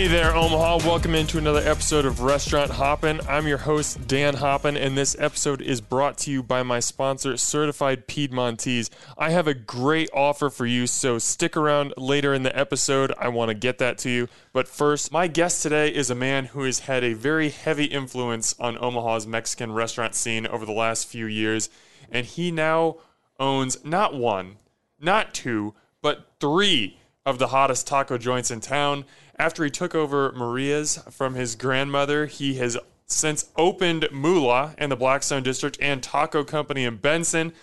Hey there, Omaha. Welcome into another episode of Restaurant Hoppen. I'm your host, Dan Hoppin, and this episode is brought to you by my sponsor, Certified Piedmontese. I have a great offer for you, so stick around later in the episode. I want to get that to you. But first, my guest today is a man who has had a very heavy influence on Omaha's Mexican restaurant scene over the last few years, and he now owns not one, not two, but three of the hottest taco joints in town. After he took over Maria's from his grandmother, he has since opened Mula in the Blackstone District and Taco Company in Benson.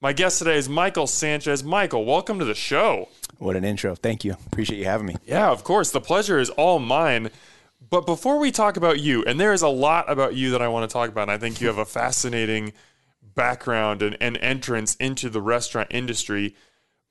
My guest today is Michael Sanchez. Michael, welcome to the show. What an intro. Thank you. Appreciate you having me. Yeah, of course. The pleasure is all mine. But before we talk about you, and there is a lot about you that I want to talk about, and I think you have a fascinating background and, and entrance into the restaurant industry.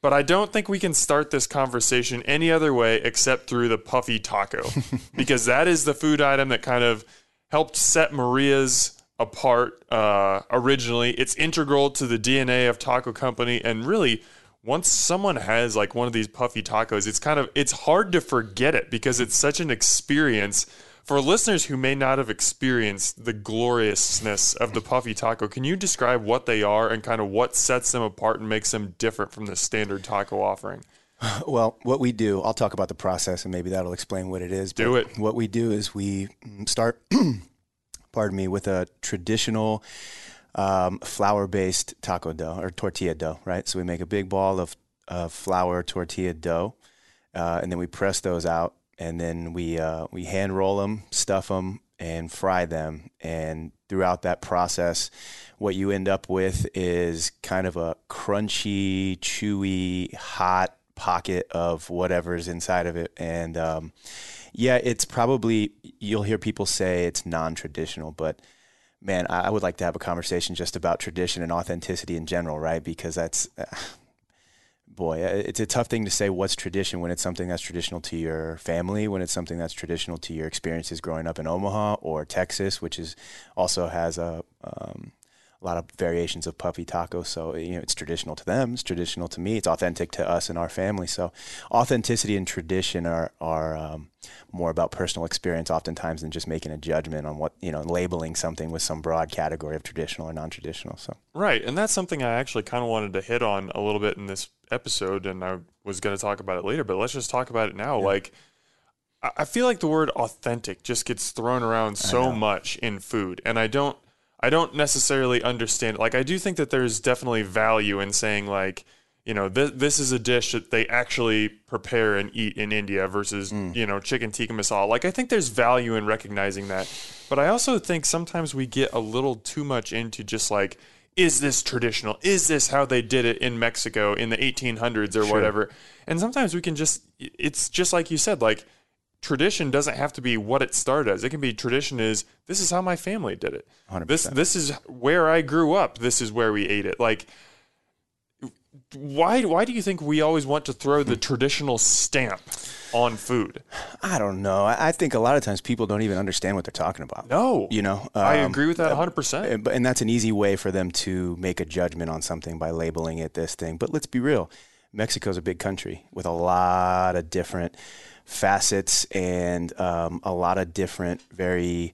But I don't think we can start this conversation any other way except through the puffy taco, because that is the food item that kind of helped set Maria's apart uh, originally. It's integral to the DNA of Taco Company, and really, once someone has like one of these puffy tacos, it's kind of it's hard to forget it because it's such an experience for listeners who may not have experienced the gloriousness of the puffy taco, can you describe what they are and kind of what sets them apart and makes them different from the standard taco offering? Well, what we do, I'll talk about the process and maybe that'll explain what it is. Do it. What we do is we start, pardon me, with a traditional um, flour based taco dough or tortilla dough, right? So we make a big ball of, of flour tortilla dough uh, and then we press those out and then we uh, we hand roll them, stuff them, and fry them. And throughout that process, what you end up with is kind of a crunchy, chewy, hot pocket of whatever's inside of it. And um, yeah, it's probably you'll hear people say it's non-traditional, but man, I would like to have a conversation just about tradition and authenticity in general, right? Because that's boy, it's a tough thing to say what's tradition when it's something that's traditional to your family, when it's something that's traditional to your experiences growing up in Omaha or Texas, which is also has a um, a lot of variations of puffy taco. So you know, it's traditional to them. It's traditional to me. It's authentic to us and our family. So authenticity and tradition are are um, more about personal experience, oftentimes, than just making a judgment on what you know, labeling something with some broad category of traditional or non-traditional. So right, and that's something I actually kind of wanted to hit on a little bit in this episode, and I was going to talk about it later, but let's just talk about it now. Yeah. Like. I feel like the word authentic just gets thrown around so much in food, and I don't I don't necessarily understand. Like, I do think that there's definitely value in saying, like, you know, this, this is a dish that they actually prepare and eat in India versus, mm. you know, chicken tikka masala. Like, I think there's value in recognizing that. But I also think sometimes we get a little too much into just like, is this traditional? Is this how they did it in Mexico in the 1800s or sure. whatever? And sometimes we can just, it's just like you said, like, tradition doesn't have to be what it started as. It can be tradition is this is how my family did it. 100%. This this is where I grew up. This is where we ate it. Like why why do you think we always want to throw the traditional stamp on food? I don't know. I think a lot of times people don't even understand what they're talking about. No, you know, um, I agree with that 100. percent And that's an easy way for them to make a judgment on something by labeling it this thing. But let's be real. Mexico's a big country with a lot of different facets and um, a lot of different, very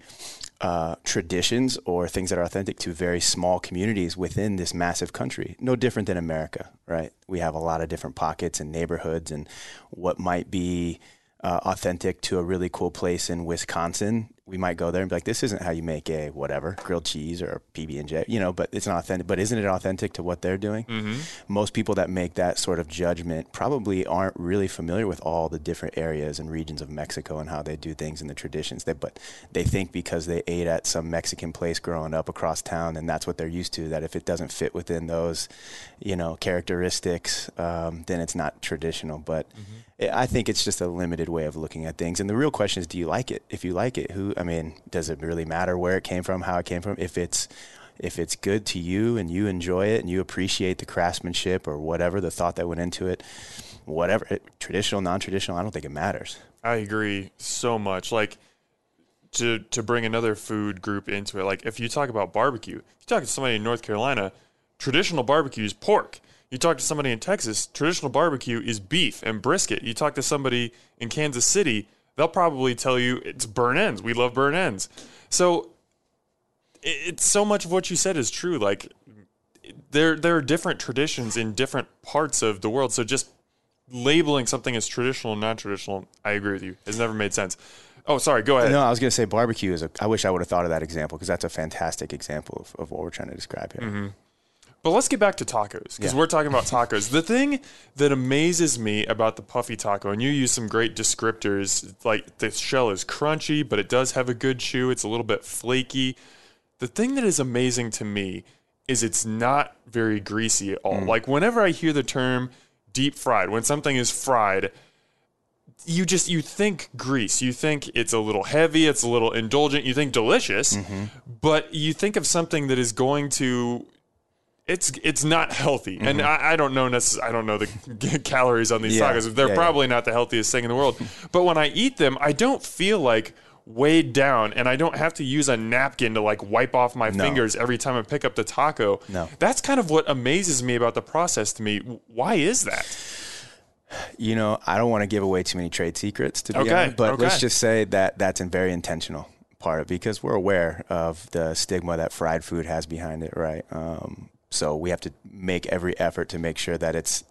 uh, traditions or things that are authentic to very small communities within this massive country. No different than America, right? We have a lot of different pockets and neighborhoods, and what might be uh, authentic to a really cool place in Wisconsin we might go there and be like, this isn't how you make a whatever grilled cheese or PB and J, you know, but it's not authentic. But isn't it authentic to what they're doing? Mm-hmm. Most people that make that sort of judgment probably aren't really familiar with all the different areas and regions of Mexico and how they do things and the traditions. They, but they think because they ate at some Mexican place growing up across town and that's what they're used to. That if it doesn't fit within those, you know, characteristics, um, then it's not traditional. But mm-hmm. I think it's just a limited way of looking at things. And the real question is, do you like it? If you like it, who I mean, does it really matter where it came from, how it came from? If it's if it's good to you and you enjoy it and you appreciate the craftsmanship or whatever the thought that went into it, whatever it, traditional, non-traditional, I don't think it matters. I agree so much. Like to to bring another food group into it. Like if you talk about barbecue, you talk to somebody in North Carolina, traditional barbecue is pork. You talk to somebody in Texas, traditional barbecue is beef and brisket. You talk to somebody in Kansas City, they'll probably tell you it's burn ends. We love burn ends. So it's so much of what you said is true. Like there there are different traditions in different parts of the world. So just labeling something as traditional and non-traditional, I agree with you. Has never made sense. Oh, sorry. Go ahead. No, I was going to say barbecue is a. I wish I would have thought of that example because that's a fantastic example of, of what we're trying to describe here. Mm-hmm. But let's get back to tacos because Yeah. we're talking about tacos. the thing that amazes me about the puffy taco, and you use some great descriptors, like the shell is crunchy, but it does have a good chew. It's a little bit flaky. The thing that is amazing to me is it's not very greasy at all. Mm. Like whenever I hear the term deep fried, when something is fried, you just you think grease you think it's a little heavy it's a little indulgent you think delicious mm-hmm. but you think of something that is going to it's it's not healthy. And I, I don't know necess- i don't know the calories on these Yeah. tacos. They're Yeah, yeah. probably not the healthiest thing in the world. But when i eat them i don't feel like weighed down and i don't have to use a napkin to like wipe off my fingers every time i pick up the taco. No. that's kind of what amazes me about the process to me. Why is that? You know, I don't want to give away too many trade secrets to be Okay, honest, but let's just say that that's a very intentional part of because we're aware of the stigma that fried food has behind it, right? Um, so we have to make every effort to make sure that it's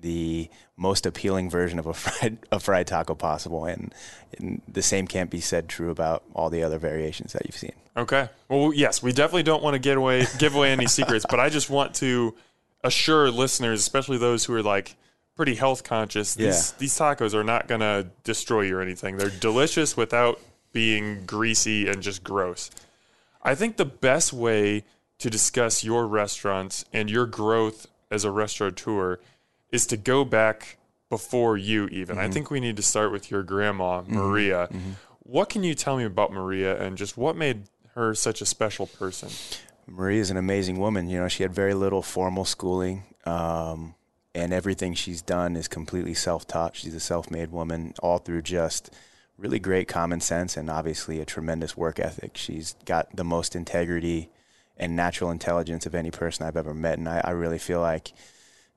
the most appealing version of a fried a fried taco possible, and, and the same can't be said true about all the other variations that you've seen. Okay. Well, yes, we definitely don't want to get away, give away any secrets, but I just want to assure listeners, especially those who are like pretty health conscious, these Yeah. these tacos are not going to destroy you or anything. They're delicious without being greasy and just gross. I think the best way to discuss your restaurants and your growth as a restaurateur is to go back before you even. I mm-hmm. think we need to start with your grandma, mm-hmm. Maria. Mm-hmm. What can you tell me about Maria and just what made her such a special person? Maria is an amazing woman. You know, she had very little formal schooling, um, and everything she's done is completely self-taught. She's a self-made woman, all through just really great common sense and obviously a tremendous work ethic. She's got the most integrity and natural intelligence of any person I've ever met, and I, I really feel like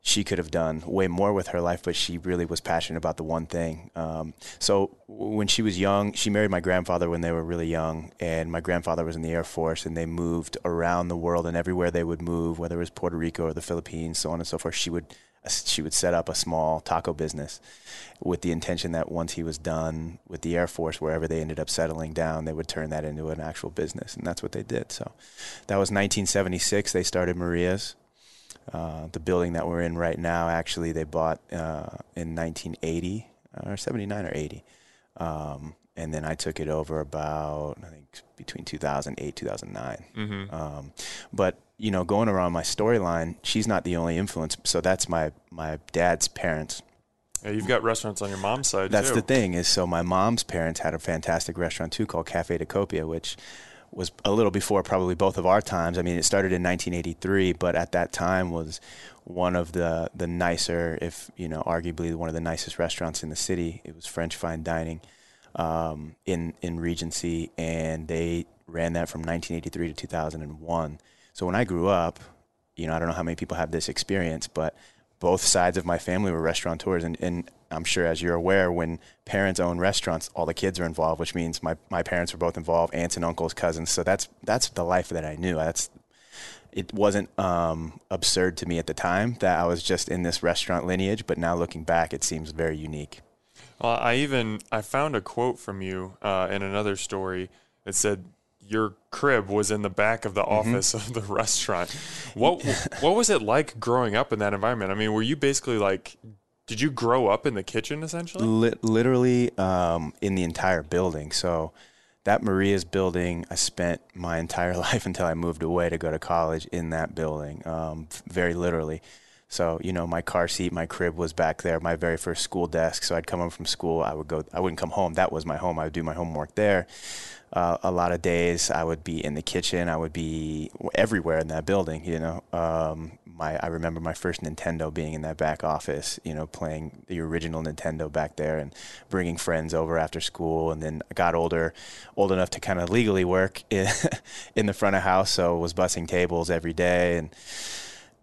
she could have done way more with her life, but she really was passionate about the one thing. Um, so when she was young, she married my grandfather when they were really young, and my grandfather was in the Air Force, and they moved around the world, and everywhere they would move, whether it was Puerto Rico or the Philippines, so on and so forth, she would she would set up a small taco business with the intention that once he was done with the Air Force, wherever they ended up settling down, they would turn that into an actual business, and that's what they did. So that was 1976. They started Maria's. Uh, the building that we're in right now, actually, they bought uh, in 1980 or 79 or 80. Um, and then I took it over about, I think, between 2008 2009. Mm-hmm. Um, but you know, going around my storyline, she's not the only influence. So that's my my dad's parents. Yeah, you've got restaurants on your mom's side That's too. the thing is, so my mom's parents had a fantastic restaurant too called Cafe de Copia, which was a little before probably both of our times. I mean, it started in 1983, but at that time was one of the the nicer, if you know, arguably one of the nicest restaurants in the city. It was French fine dining um, in in Regency, and they ran that from 1983 to 2001. So when I grew up, you know, I don't know how many people have this experience, but both sides of my family were restaurateurs, and, and I'm sure, as you're aware, when parents own restaurants, all the kids are involved, which means my, my parents were both involved, aunts and uncles, cousins. So that's that's the life that I knew. That's it wasn't um, absurd to me at the time that I was just in this restaurant lineage, but now looking back, it seems very unique. Well, I even I found a quote from you uh, in another story that said your crib was in the back of the Mm-hmm. office of the restaurant. What what was it like growing up in that environment? I mean, were you basically like did you grow up in the kitchen essentially? Lit literally um, in the entire building. So that Maria's building, I spent my entire life until I moved away to go to college in that building, um, very literally. So you know, my car seat, my crib was back there. My very first school desk. So I'd come home from school. I would go. I wouldn't come home. That was my home. I would do my homework there. Uh, a lot of days I would be in the kitchen. I would be everywhere in that building. You know, um, my I remember my first Nintendo being in that back office. You know, playing the original Nintendo back there and bringing friends over after school. And then I got older, old enough to kind of legally work in, in the front of house. So was bussing tables every day and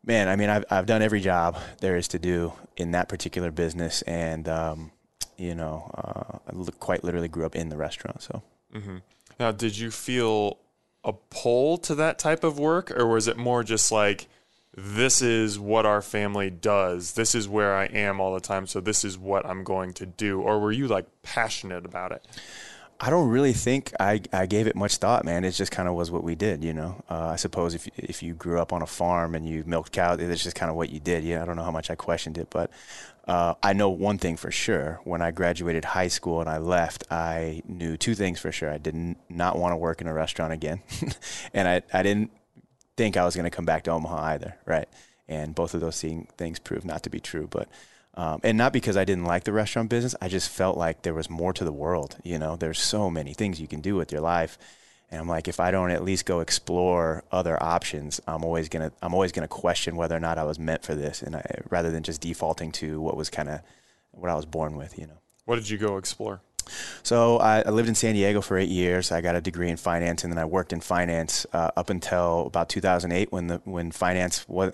man, I mean, I've, I've done every job there is to do in that particular business. And, um, You know, uh, I quite literally grew up in the restaurant. So Now, did you feel a pull to that type of work, or was it more just like, this is what our family does, this is where I am all the time, so this is what I'm going to do? Or were you like passionate about it? I don't really think I, I gave it much thought, man. It just kind of was what we did, you know. Uh, I suppose if if you grew up on a farm and you milked cows, it's just kind of what you did. Yeah, I don't know how much I questioned it, but uh, I know one thing for sure. When I graduated high school and I left, I knew two things for sure. I did not want to work in a restaurant again, and I I didn't think I was going to come back to Omaha either, right? And both of those things proved not to be true, but. Um, and not because I didn't like the restaurant business. I just felt like there was more to the world. You know, there's so many things you can do with your life, and I'm like, if I don't at least go explore other options, I'm always gonna I'm always gonna question whether or not I was meant for this, and I, rather than just defaulting to what was kind of what I was born with. You know. What did you go explore? So I, I lived in San Diego for eight years. I got a degree in finance, and then I worked in finance uh, up until about 2008, when the when finance was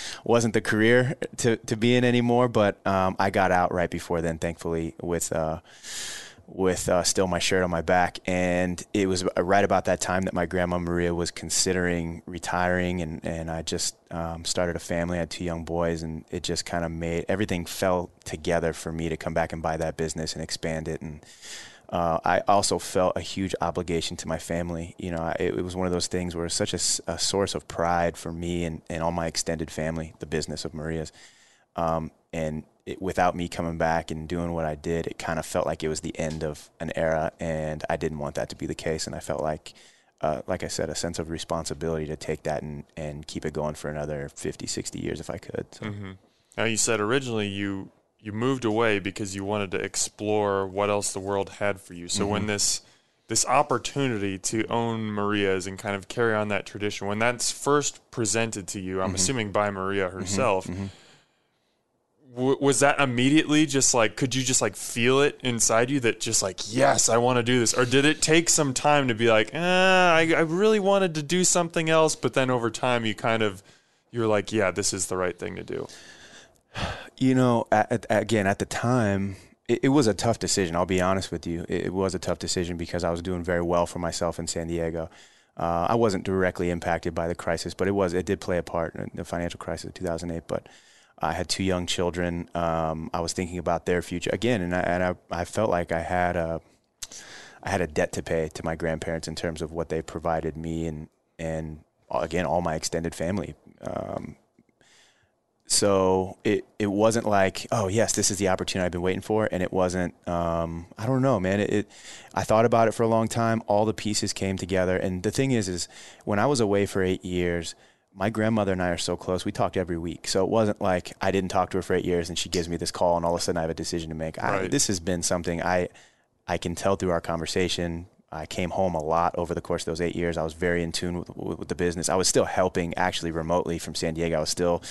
wasn't the career to, to be in anymore. But um, I got out right before then, thankfully, with uh, with uh, still my shirt on my back. And it was right about that time that my grandma Maria was considering retiring, and and I just um, started a family. I had two young boys, and it just kind of made everything fell together for me to come back and buy that business and expand it. And uh, I also felt a huge obligation to my family. You know, it, it was one of those things where it's such a source of pride for me and, and all my extended family, the business of Maria's. Um, and it, without me coming back and doing what I did, it kind of felt like it was the end of an era, and I didn't want that to be the case. And I felt like, uh, like I said, a sense of responsibility to take that and, and keep it going for another 50, 60 years if I could. So. Mm-hmm. Now, you said originally you you moved away because you wanted to explore what else the world had for you. So when this this opportunity to own Maria's and kind of carry on that tradition, when that's first presented to you, I'm assuming by Maria herself, w- was that immediately just like, could you just like feel it inside you that just like, yes, I want to do this? Or did it take some time to be like, eh, I, I really wanted to do something else, but then over time you kind of, you're like, yeah, this is the right thing to do. You know, at, again, at the time, it, it was a tough decision. I'll be honest with you. It, it was a tough decision because I was doing very well for myself in San Diego. Uh, I wasn't directly impacted by the crisis, but it was it did play a part in the financial crisis of 2008. But I had two young children. Um, I was thinking about their future again, and I, and I, I felt like I had a I had a debt to pay to my grandparents in terms of what they provided me and and again all my extended family. Um, so it it wasn't like oh yes this is the opportunity I've been waiting for and it wasn't um, I don't know man it, it I thought about it for a long time all the pieces came together and the thing is is when I was away for eight years my grandmother and I are so close we talked every week so it wasn't like I didn't talk to her for eight years and she gives me this call and all of a sudden I have a decision to make I, this has been something I I can tell through our conversation. I came home a lot over the course of those eight years. I was very in tune with, with the business. I was still helping actually remotely from San Diego. I was still,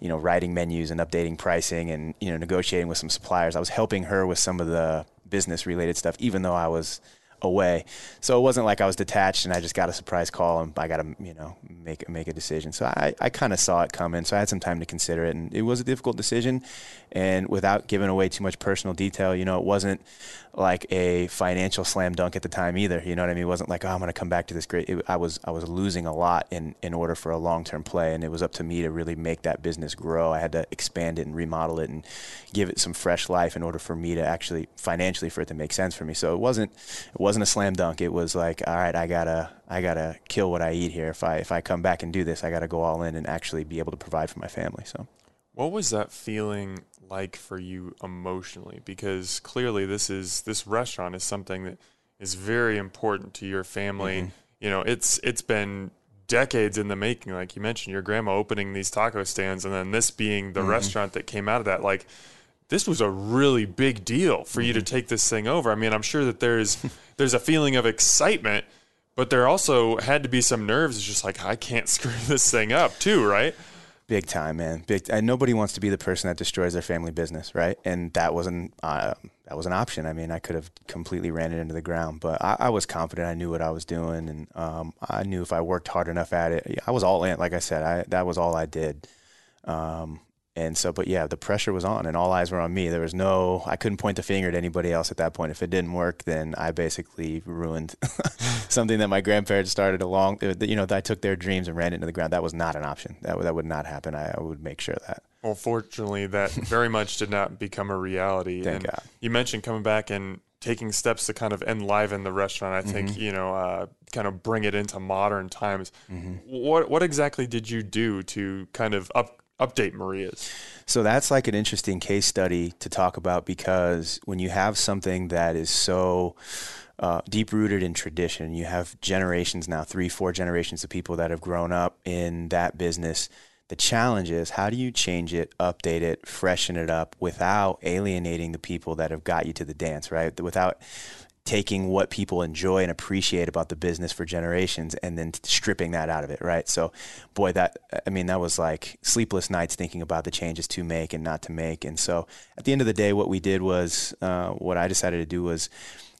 you know, writing menus and updating pricing and, you know, negotiating with some suppliers. I was helping her with some of the business related stuff, even though I was away. So it wasn't like I was detached and I just got a surprise call and I got to, you know, make, make a decision. So I, I kind of saw it coming. So I had some time to consider it and it was a difficult decision. And without giving away too much personal detail, you know, it wasn't like a financial slam dunk at the time either. You know what I mean? It wasn't like, oh, I'm going to come back to this great. It, I was I was losing a lot in in order for a long term play, and it was up to me to really make that business grow. I had to expand it and remodel it and give it some fresh life in order for me to actually financially for it to make sense for me. So it wasn't it wasn't a slam dunk. It was like, all right, I gotta I gotta kill what I eat here. If I if I come back and do this, I gotta go all in and actually be able to provide for my family. So. What was that feeling like for you emotionally? Because clearly this is this restaurant is something that is very important to your family. Mm-hmm. You know, it's it's been decades in the making. Like you mentioned, your grandma opening these taco stands and then this being the mm-hmm. restaurant that came out of that. Like this was a really big deal for you to mm-hmm. take this thing over. I mean, I'm sure that there's there's a feeling of excitement, but there also had to be some nerves. It's just like I can't screw this thing up too, right? Big time, man. Big. And nobody wants to be the person that destroys their family business, right? And that wasn't uh, that was an option. I mean, I could have completely ran it into the ground, but I, I was confident. I knew what I was doing, and um, I knew if I worked hard enough at it, I was all in. Like I said, I that was all I did. Um, And so, but yeah, the pressure was on, and all eyes were on me. There was no, I couldn't point the finger at anybody else at that point. If it didn't work, then I basically ruined something that my grandparents started along. Uh, you know, I took their dreams and ran it into the ground. That was not an option. That that would not happen. I, I would make sure that. Well, fortunately, that very much did not become a reality. Thank and God. You mentioned coming back and taking steps to kind of enliven the restaurant. I think Mm-hmm. you know, uh, kind of bring it into modern times. What what exactly did you do to kind of up update Maria's? So that's like an interesting case study to talk about because when you have something that is so uh, deep rooted in tradition, you have generations now, three, four generations of people that have grown up in that business. The challenge is how do you change it, update it, freshen it up without alienating the people that have got you to the dance, right? Without taking what people enjoy and appreciate about the business for generations and then stripping that out of it, right? So, boy, that I mean, that was like sleepless nights thinking about the changes to make and not to make. And so, at the end of the day, what we did was uh, what I decided to do was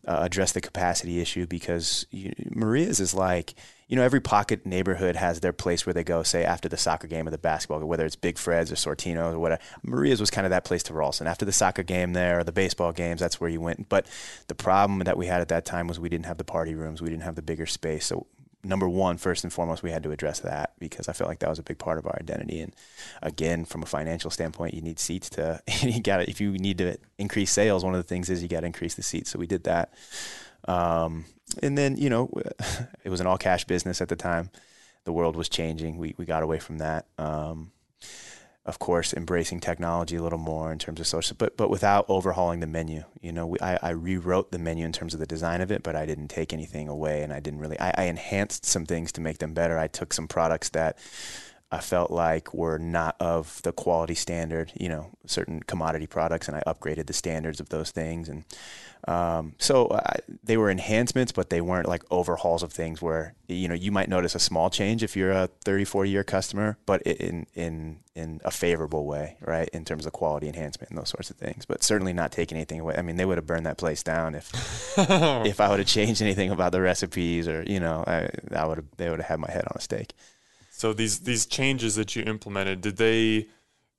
uh, address the capacity issue because you, Maria's is like you know every pocket neighborhood has their place where they go say after the soccer game or the basketball whether it's Big Fred's or Sortino's or whatever Maria's was kind of that place to Ralston after the soccer game there or the baseball games that's where you went but the problem that we had at that time was we didn't have the party rooms we didn't have the bigger space so number one, first and foremost, we had to address that because I felt like that was a big part of our identity. And again, from a financial standpoint, you need seats to you got if you need to increase sales, one of the things is you got to increase the seats. So we did that. Um, and then you know, it was an all cash business at the time. The world was changing. We we got away from that. Um, of course, embracing technology a little more in terms of social, but but without overhauling the menu. You know, we, I, I rewrote the menu in terms of the design of it, but I didn't take anything away, and I didn't really. I, I enhanced some things to make them better. I took some products that I felt like were not of the quality standard. You know, certain commodity products, and I upgraded the standards of those things, and um, so I, they were enhancements, but they weren't like overhauls of things where you know you might notice a small change if you're a 30, 40 year customer, but in in in a favorable way, right? In terms of quality enhancement and those sorts of things, but certainly not taking anything away. I mean, they would have burned that place down if if I would have changed anything about the recipes or you know I, I would have they would have had my head on a stake. So these these changes that you implemented, did they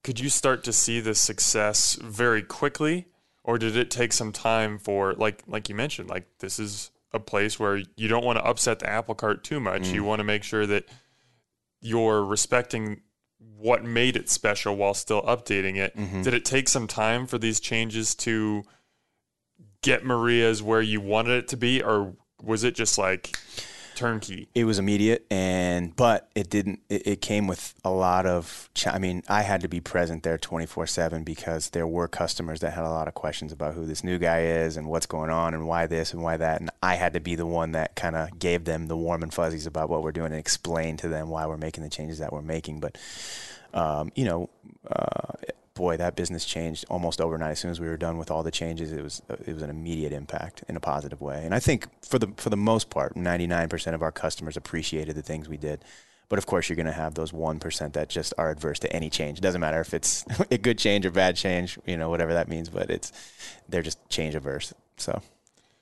could you start to see the success very quickly or did it take some time for like like you mentioned like this is a place where you don't want to upset the apple cart too much. You mm. want to make sure that you're respecting what made it special while still updating it. Mm-hmm. Did it take some time for these changes to get Maria's where you wanted it to be or was it just like turnkey? it was immediate and but it didn't it, it came with a lot of ch- i mean i had to be present there 24-7 because there were customers that had a lot of questions about who this new guy is and what's going on and why this and why that and i had to be the one that kind of gave them the warm and fuzzies about what we're doing and explain to them why we're making the changes that we're making but um, you know uh, boy that business changed almost overnight. As soon as we were done with all the changes it was it was an immediate impact in a positive way. And i think for the for the most part 99% of our customers appreciated the things we did. But of course you're going to have those 1% that just are adverse to any change. It doesn't matter if it's a good change or bad change you know whatever that means but it's they're just change averse so.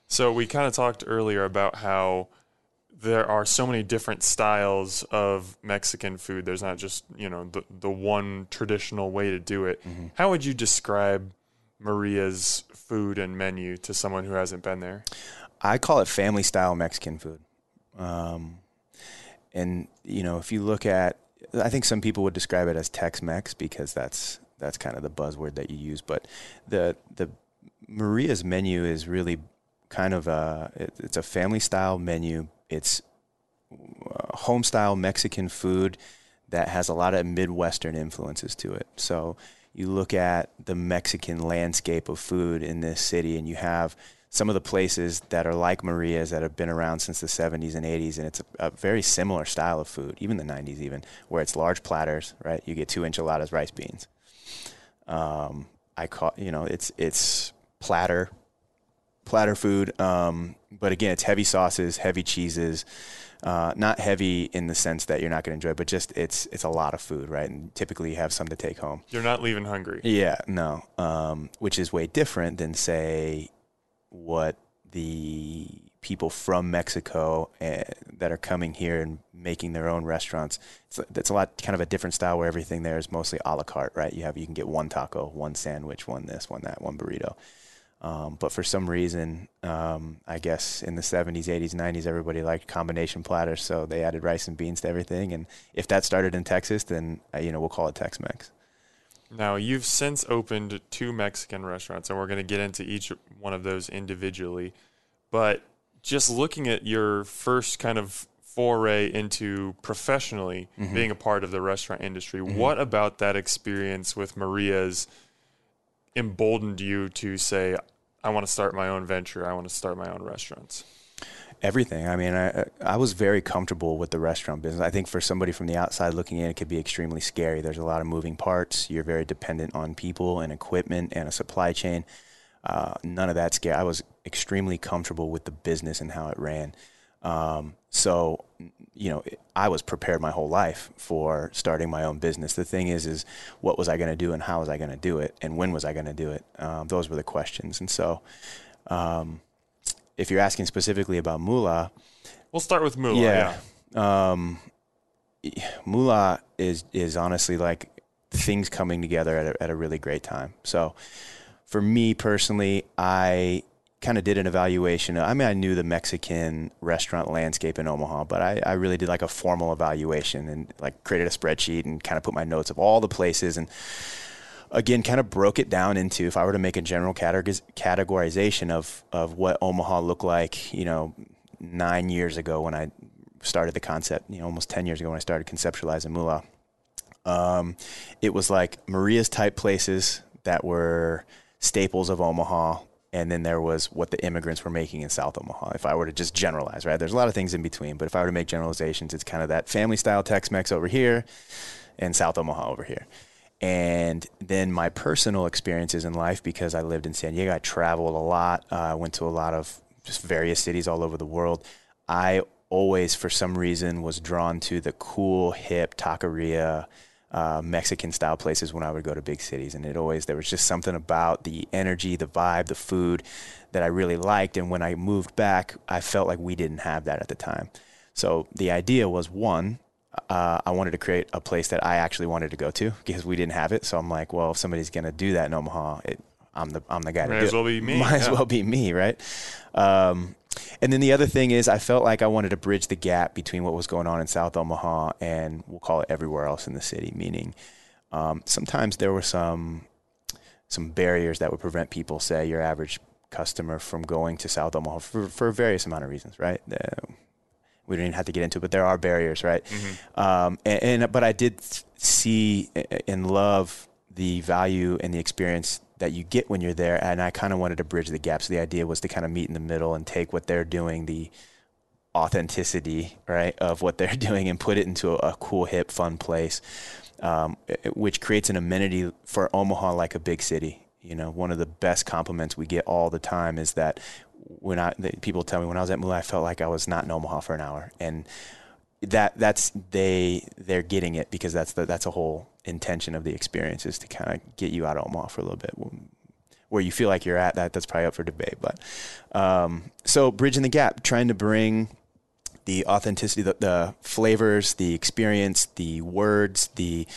So we kind of talked earlier about how there are so many different styles of Mexican food. There's not just, you know, the the one traditional way to do it. How would you describe Maria's food and menu to someone who hasn't been there? I call it family style Mexican food. Um, and you know, if you look at, I think some people would describe it as Tex-Mex because that's that's kind of the buzzword that you use. But the the Maria's menu is really kind of a it, it's a family style menu. It's uh, home style Mexican food that has a lot of Midwestern influences to it. So you look at the Mexican landscape of food in this city, and you have some of the places that are like Maria's that have been around since the 70s and 80s, and it's a, a very similar style of food, even the 90s, even where it's large platters, right? You get two enchiladas, rice beans. Um, I call you know it's it's platter platter food, um, but again, it's heavy sauces, heavy cheeses. Uh, not heavy in the sense that you're not going to enjoy, but just it's it's a lot of food, right? And typically you have some to take home. You're not leaving hungry. Yeah, no. Um, which is way different than say what the people from Mexico uh, that are coming here and making their own restaurants. It's, it's a lot kind of a different style where everything there is mostly a la carte, right? You have you can get one taco, one sandwich, one this, one that, one burrito. Um, but for some reason, um, I guess in the 70s, 80s, 90s, everybody liked combination platters, so they added rice and beans to everything. And if that started in Texas, then uh, you know we'll call it Tex-Mex. Now, you've since opened two Mexican restaurants, and we're going to get into each one of those individually. But just looking at your first kind of foray into professionally mm-hmm. being a part of the restaurant industry, mm-hmm. what about that experience with Maria's emboldened you to say, I want to start my own venture, I want to start my own restaurants? Everything. I mean, I I was very comfortable with the restaurant business. I think for somebody from the outside looking in, it could be extremely scary. There's a lot of moving parts. You're very dependent on people and equipment and a supply chain. Uh, none of that scary. I was extremely comfortable with the business and how it ran. Um, so, you know, I was prepared my whole life for starting my own business. The thing is, is what was I going to do and how was I going to do it and when was I going to do it? Um, those were the questions. And so, um, if you're asking specifically about Mula, we'll start with Mula. Yeah. yeah. Um, Mula is is honestly like things coming together at a, at a really great time. So, for me personally, I kind of did an evaluation. I mean, I knew the Mexican restaurant landscape in Omaha, but I, I really did like a formal evaluation and like created a spreadsheet and kind of put my notes of all the places and again kind of broke it down into if I were to make a general categorization of of what Omaha looked like, you know, nine years ago when I started the concept, you know, almost ten years ago when I started conceptualizing Mula. Um, it was like Maria's type places that were staples of Omaha, and then there was what the immigrants were making in South Omaha. If I were to just generalize, right? There's a lot of things in between, but if I were to make generalizations, it's kind of that family style Tex-Mex over here, and South Omaha over here. And then my personal experiences in life, because I lived in San Diego, I traveled a lot. Uh, went to a lot of just various cities all over the world. I always, for some reason, was drawn to the cool, hip taqueria, uh, Mexican style places when I would go to big cities. And it always, there was just something about the energy, the vibe, the food that I really liked. And when I moved back, I felt like we didn't have that at the time. So the idea was one, uh, I wanted to create a place that I actually wanted to go to because we didn't have it. So I'm like, well, if somebody's gonna do that in Omaha, it, I'm the I'm the guy Might to do as well be me. Might yeah. as well be me, right? Um, and then the other thing is, I felt like I wanted to bridge the gap between what was going on in South Omaha and we'll call it everywhere else in the city. Meaning, um, sometimes there were some some barriers that would prevent people, say your average customer, from going to South Omaha for, for various amount of reasons, right? The, we don't even have to get into it, but there are barriers, right? Mm-hmm. Um, and, and, but I did see and love the value and the experience that you get when you're there, and I kind of wanted to bridge the gap. So the idea was to kind of meet in the middle and take what they're doing, the authenticity, right, of what they're doing, and put it into a, a cool, hip, fun place, um, which creates an amenity for Omaha like a big city. You know, one of the best compliments we get all the time is that when I people tell me when I was at Mula, I felt like I was not in Omaha for an hour, and that that's they they're getting it because that's the that's a whole intention of the experience is to kind of get you out of Omaha for a little bit. Where you feel like you're at that that's probably up for debate, but um, so bridging the gap, trying to bring the authenticity, the, the flavors, the experience, the words, the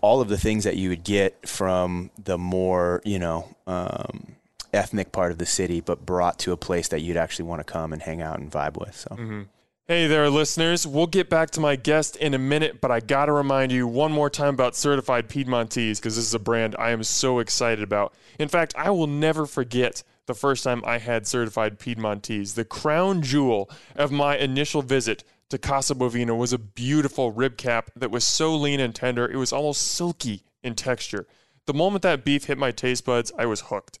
all of the things that you would get from the more you know um, ethnic part of the city, but brought to a place that you'd actually want to come and hang out and vibe with. So. Mm-hmm. Hey there, listeners. We'll get back to my guest in a minute, but I got to remind you one more time about Certified Piedmontese because this is a brand I am so excited about. In fact, I will never forget the first time I had Certified Piedmontese. The crown jewel of my initial visit to Casa Bovina was a beautiful rib cap that was so lean and tender, it was almost silky in texture. The moment that beef hit my taste buds, I was hooked.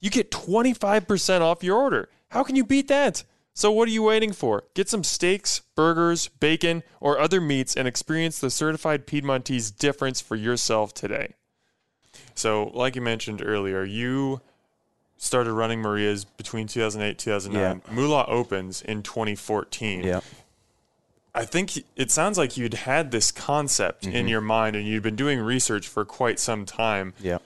you get 25% off your order. How can you beat that? So what are you waiting for? Get some steaks, burgers, bacon, or other meats and experience the certified Piedmontese difference for yourself today. So, like you mentioned earlier, you started running Maria's between 2008 2009. Yeah. Mula opens in 2014. Yeah. I think it sounds like you'd had this concept in mm-hmm. your mind and you'd been doing research for quite some time. Yeah.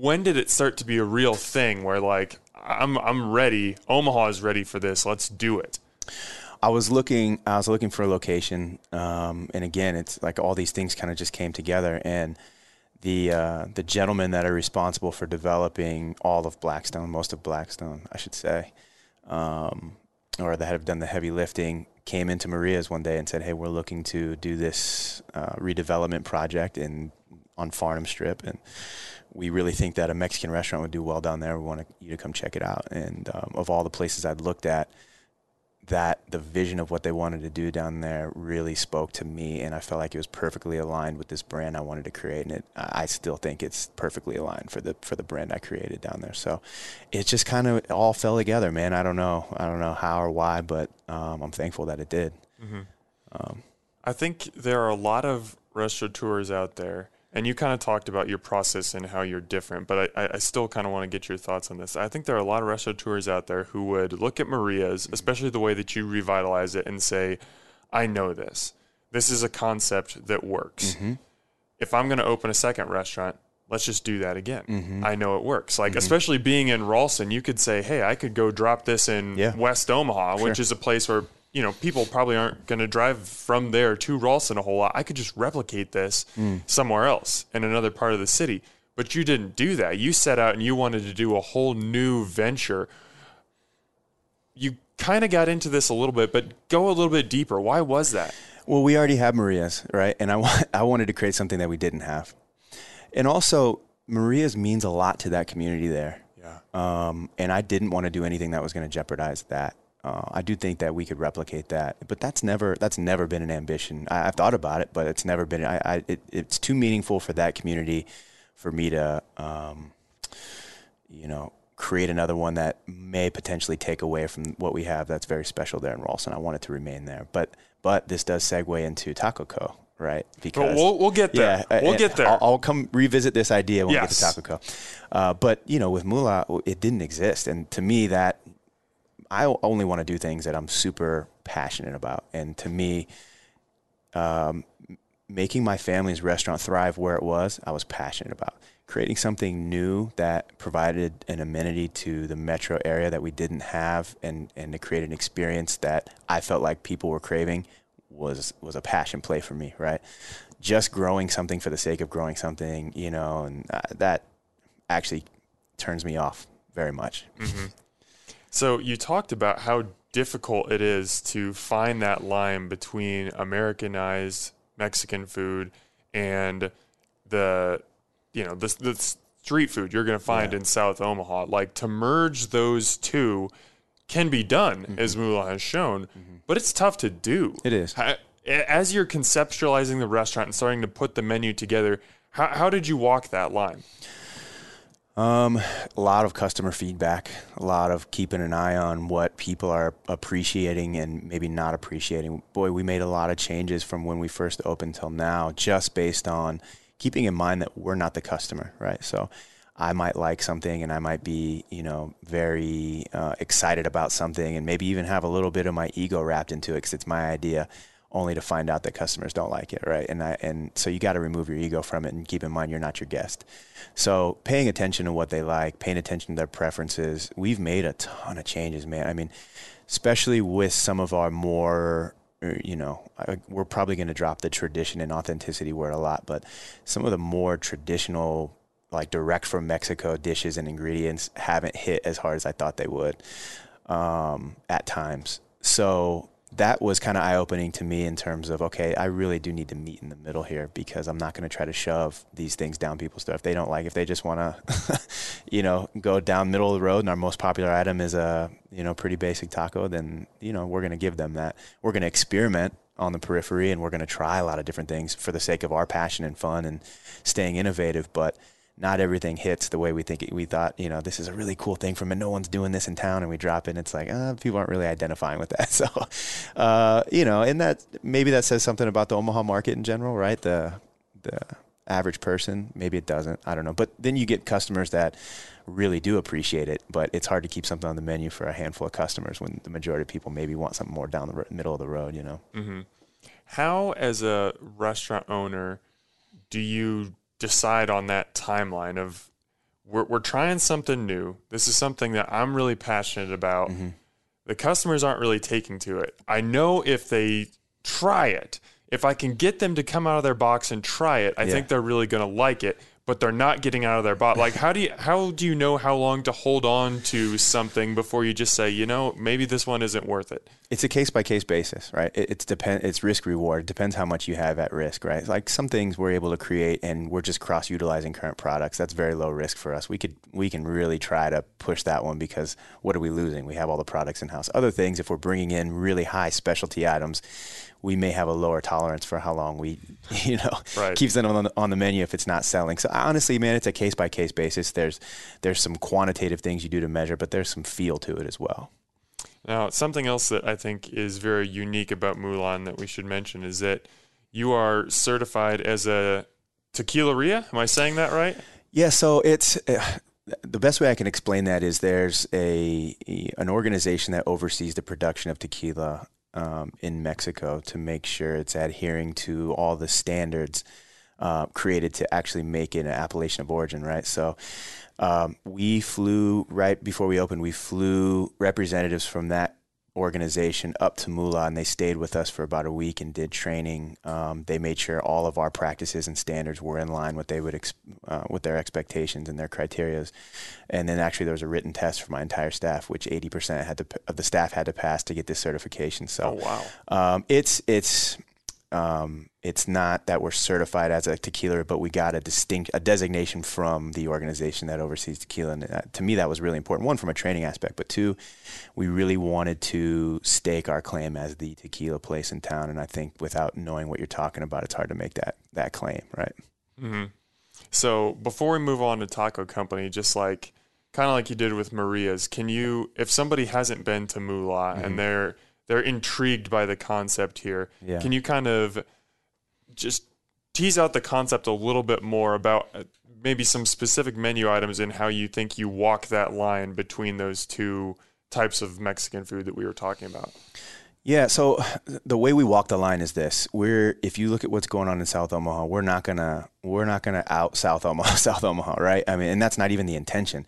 When did it start to be a real thing where like I'm I'm ready, Omaha is ready for this, let's do it. I was looking. I was looking for a location, um, and again, it's like all these things kind of just came together. And the uh, the gentlemen that are responsible for developing all of Blackstone, most of Blackstone, I should say, um, or that have done the heavy lifting, came into Maria's one day and said, "Hey, we're looking to do this uh, redevelopment project in on Farnam Strip, and we really think that a Mexican restaurant would do well down there. We want you to come check it out." And um, of all the places I'd looked at that the vision of what they wanted to do down there really spoke to me and I felt like it was perfectly aligned with this brand I wanted to create and it I still think it's perfectly aligned for the for the brand I created down there so it just kind of all fell together man I don't know I don't know how or why but um, I'm thankful that it did I think there are a lot of restaurateurs out there, and you kind of talked about your process and how you're different, but I, I still kind of want to get your thoughts on this. I think there are a lot of restaurateurs out there who would look at Maria's, mm-hmm. especially the way that you revitalize it, and say, I know this. This is a concept that works. Mm-hmm. If I'm going to open a second restaurant, let's just do that again. Mm-hmm. I know it works. Like, especially being in Ralston, you could say, hey, I could go drop this in Yeah. West Omaha, which is a place where you know people probably aren't going to drive from there to Ralston a whole lot. I could just replicate this somewhere else in another part of the city. But you didn't do that. You set out and you wanted to do a whole new venture. You kind of got into this a little bit, but go a little bit deeper. Why was that? Well, we already have Maria's, right? And I, wa- I wanted to create something that we didn't have. And also, Maria's means a lot to that community there. Yeah. Um, and I didn't want to do anything that was going to jeopardize that. Uh, I do think that we could replicate that, but that's never that's never been an ambition. I, I've thought about it, but it's never been. I, I it, it's too meaningful for that community for me to, um, you know, create another one that may potentially take away from what we have that's very special there in Ralston. I want it to remain there, but but this does segue into Taco Co. Right? But we'll, we'll get there. Yeah, we'll get there. I'll, I'll come revisit this idea when we get to Taco Co. Uh, but you know, with Mula, it didn't exist, and to me, that I only want to do things that I'm super passionate about, and to me, um, making my family's restaurant thrive where it was, I was passionate about. Creating something new that provided an amenity to the metro area that we didn't have, and and to create an experience that I felt like people were craving was was a passion play for me. Right, just growing something for the sake of growing something, you know, and uh, that actually turns me off very much. So you talked about how difficult it is to find that line between Americanized Mexican food and the you know the the street food you're going to find Yeah. in South Omaha. Like to merge those two can be done, mm-hmm. as Mula has shown, mm-hmm. but it's tough to do. It is. As you're conceptualizing the restaurant and starting to put the menu together, how, how did you walk that line? Um, a lot of customer feedback, a lot of keeping an eye on what people are appreciating and maybe not appreciating. Boy, we made a lot of changes from when we first opened till now, just based on keeping in mind that we're not the customer, right? So I might like something and I might be, you know, very uh, excited about something and maybe even have a little bit of my ego wrapped into it because it's my idea only to find out that customers don't like it, right? And I, and so you got to remove your ego from it and keep in mind you're not your guest. So paying attention to what they like, paying attention to their preferences. We've made a ton of changes, man. I mean, especially with some of our more uh, you know, we're probably going to drop the tradition and authenticity word a lot, but some of the more traditional, like direct from Mexico dishes and ingredients haven't hit as hard as I thought they would um, at times. So that was kind of eye opening to me in terms of okay, I really do need to meet in the middle here because I'm not going to try to shove these things down people's throat. If they don't like, if they just want to, you know, go down middle of the road and our most popular item is a you know pretty basic taco, then you know we're going to give them that. We're going to experiment on the periphery and we're going to try a lot of different things for the sake of our passion and fun and staying innovative, but not everything hits the way we think it, we thought. You know, this is a really cool thing from, and no one's doing this in town, and we drop it. and It's like uh, people aren't really identifying with that. So, uh, you know, and that maybe that says something about the Omaha market in general, right? The the average person, maybe it doesn't. I don't know. But then you get customers that really do appreciate it, but it's hard to keep something on the menu for a handful of customers when the majority of people maybe want something more down the r- middle of the road. You know. Mm-hmm. How, as a restaurant owner, do you decide on that timeline of we're, we're trying something new. This is something that I'm really passionate about. Mm-hmm. The customers aren't really taking to it. I know if they try it, if I can get them to come out of their box and try it, I yeah. think they're really going to like it but they're not getting out of their box. Like, how do you how do you know how long to hold on to something before you just say, you know, maybe this one isn't worth it? It's a case by case basis, right? It, it's depend it's risk reward. It depends how much you have at risk, right? Like some things we're able to create, and we're just cross utilizing current products. That's very low risk for us. We could we can really try to push that one because what are we losing? We have all the products in house. Other things, if we're bringing in really high specialty items we may have a lower tolerance for how long we, you know, right. keeps it on the, on the menu if it's not selling. So honestly, man, it's a case by case basis. There's there's some quantitative things you do to measure, but there's some feel to it as well. Now, something else that I think is very unique about Mula that we should mention is that you are certified as a tequileria. Am I saying that right? Yeah. So it's. Uh, the best way I can explain that is there's a an organization that oversees the production of tequila um, in Mexico to make sure it's adhering to all the standards uh, created to actually make it an appellation of origin, right? So um, we flew right before we opened. We flew representatives from that organization up to Mula, and they stayed with us for about a week and did training. Um, they made sure all of our practices and standards were in line with they would ex- uh, with their expectations and their criterias. And then actually there was a written test for my entire staff, which 80% had to, of the staff had to pass to get this certification. So oh, wow, um, it's it's um, it's not that we're certified as a tequila, but we got a distinct a designation from the organization that oversees tequila. And uh, to me, that was really important. One, from a training aspect, but two, we really wanted to stake our claim as the tequila place in town. And I think without knowing what you're talking about, it's hard to make that that claim, right? Mm-hmm. So before we move on to Taco Company, just like kind of like you did with Maria's, can you, if somebody hasn't been to Mula mm-hmm. and they're they're intrigued by the concept here. Yeah. Can you kind of just tease out the concept a little bit more about uh, maybe some specific menu items and how you think you walk that line between those two types of Mexican food that we were talking about? Yeah, so the way we walk the line is this: we're if you look at what's going on in South Omaha, we're not gonna we're not gonna out South Omaha, South Omaha, right? I mean, and that's not even the intention.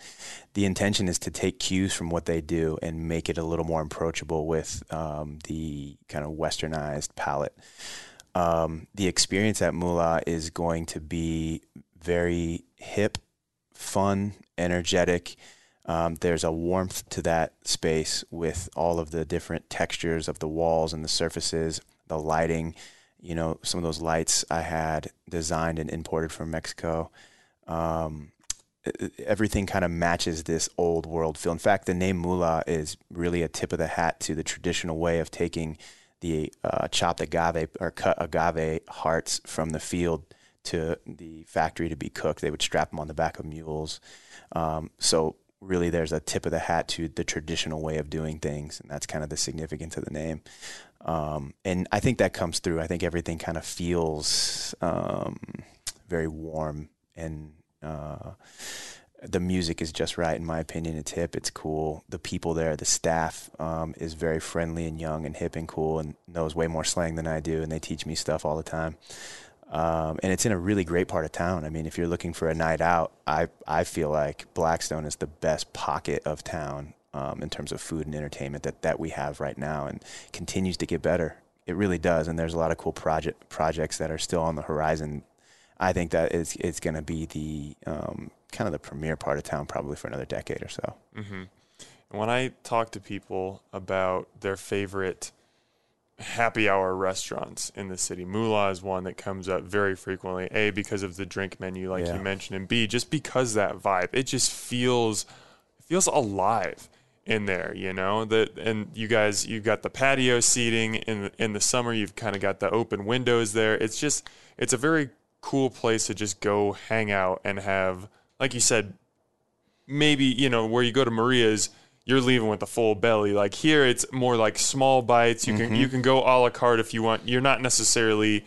The intention is to take cues from what they do and make it a little more approachable with um, the kind of westernized palate. Um, the experience at Mula is going to be very hip, fun, energetic um, there's a warmth to that space with all of the different textures of the walls and the surfaces, the lighting. You know, some of those lights I had designed and imported from Mexico. Um, everything kind of matches this old world feel. In fact, the name Mula is really a tip of the hat to the traditional way of taking the uh, chopped agave or cut agave hearts from the field to the factory to be cooked. They would strap them on the back of mules. Um, so really there's a tip of the hat to the traditional way of doing things, and that's kind of the significance of the name. Um, and I think that comes through. I think everything kind of feels um, very warm, and uh, the music is just right, in my opinion. It's hip, it's cool. The people there, the staff um, is very friendly and young and hip and cool, and knows way more slang than I do, and they teach me stuff all the time. Um, and it's in a really great part of town. I mean, if you're looking for a night out, I I feel like Blackstone is the best pocket of town um, in terms of food and entertainment that that we have right now, and continues to get better. It really does, and there's a lot of cool project projects that are still on the horizon. I think that is it's going to be the um, kind of the premier part of town probably for another decade or so. Mm-hmm. When I talk to people about their favorite happy hour restaurants in the city. Mula is one that comes up very frequently. A because of the drink menu, like yeah. you mentioned, and B just because that vibe. It just feels feels alive in there, you know. That and you guys, you've got the patio seating in the, in the summer. You've kind of got the open windows there. It's just it's a very cool place to just go hang out and have like you said, maybe you know where you go to Maria's, you're leaving with a full belly. Like here, it's more like small bites. You can mm-hmm. you can go a la carte if you want. You're not necessarily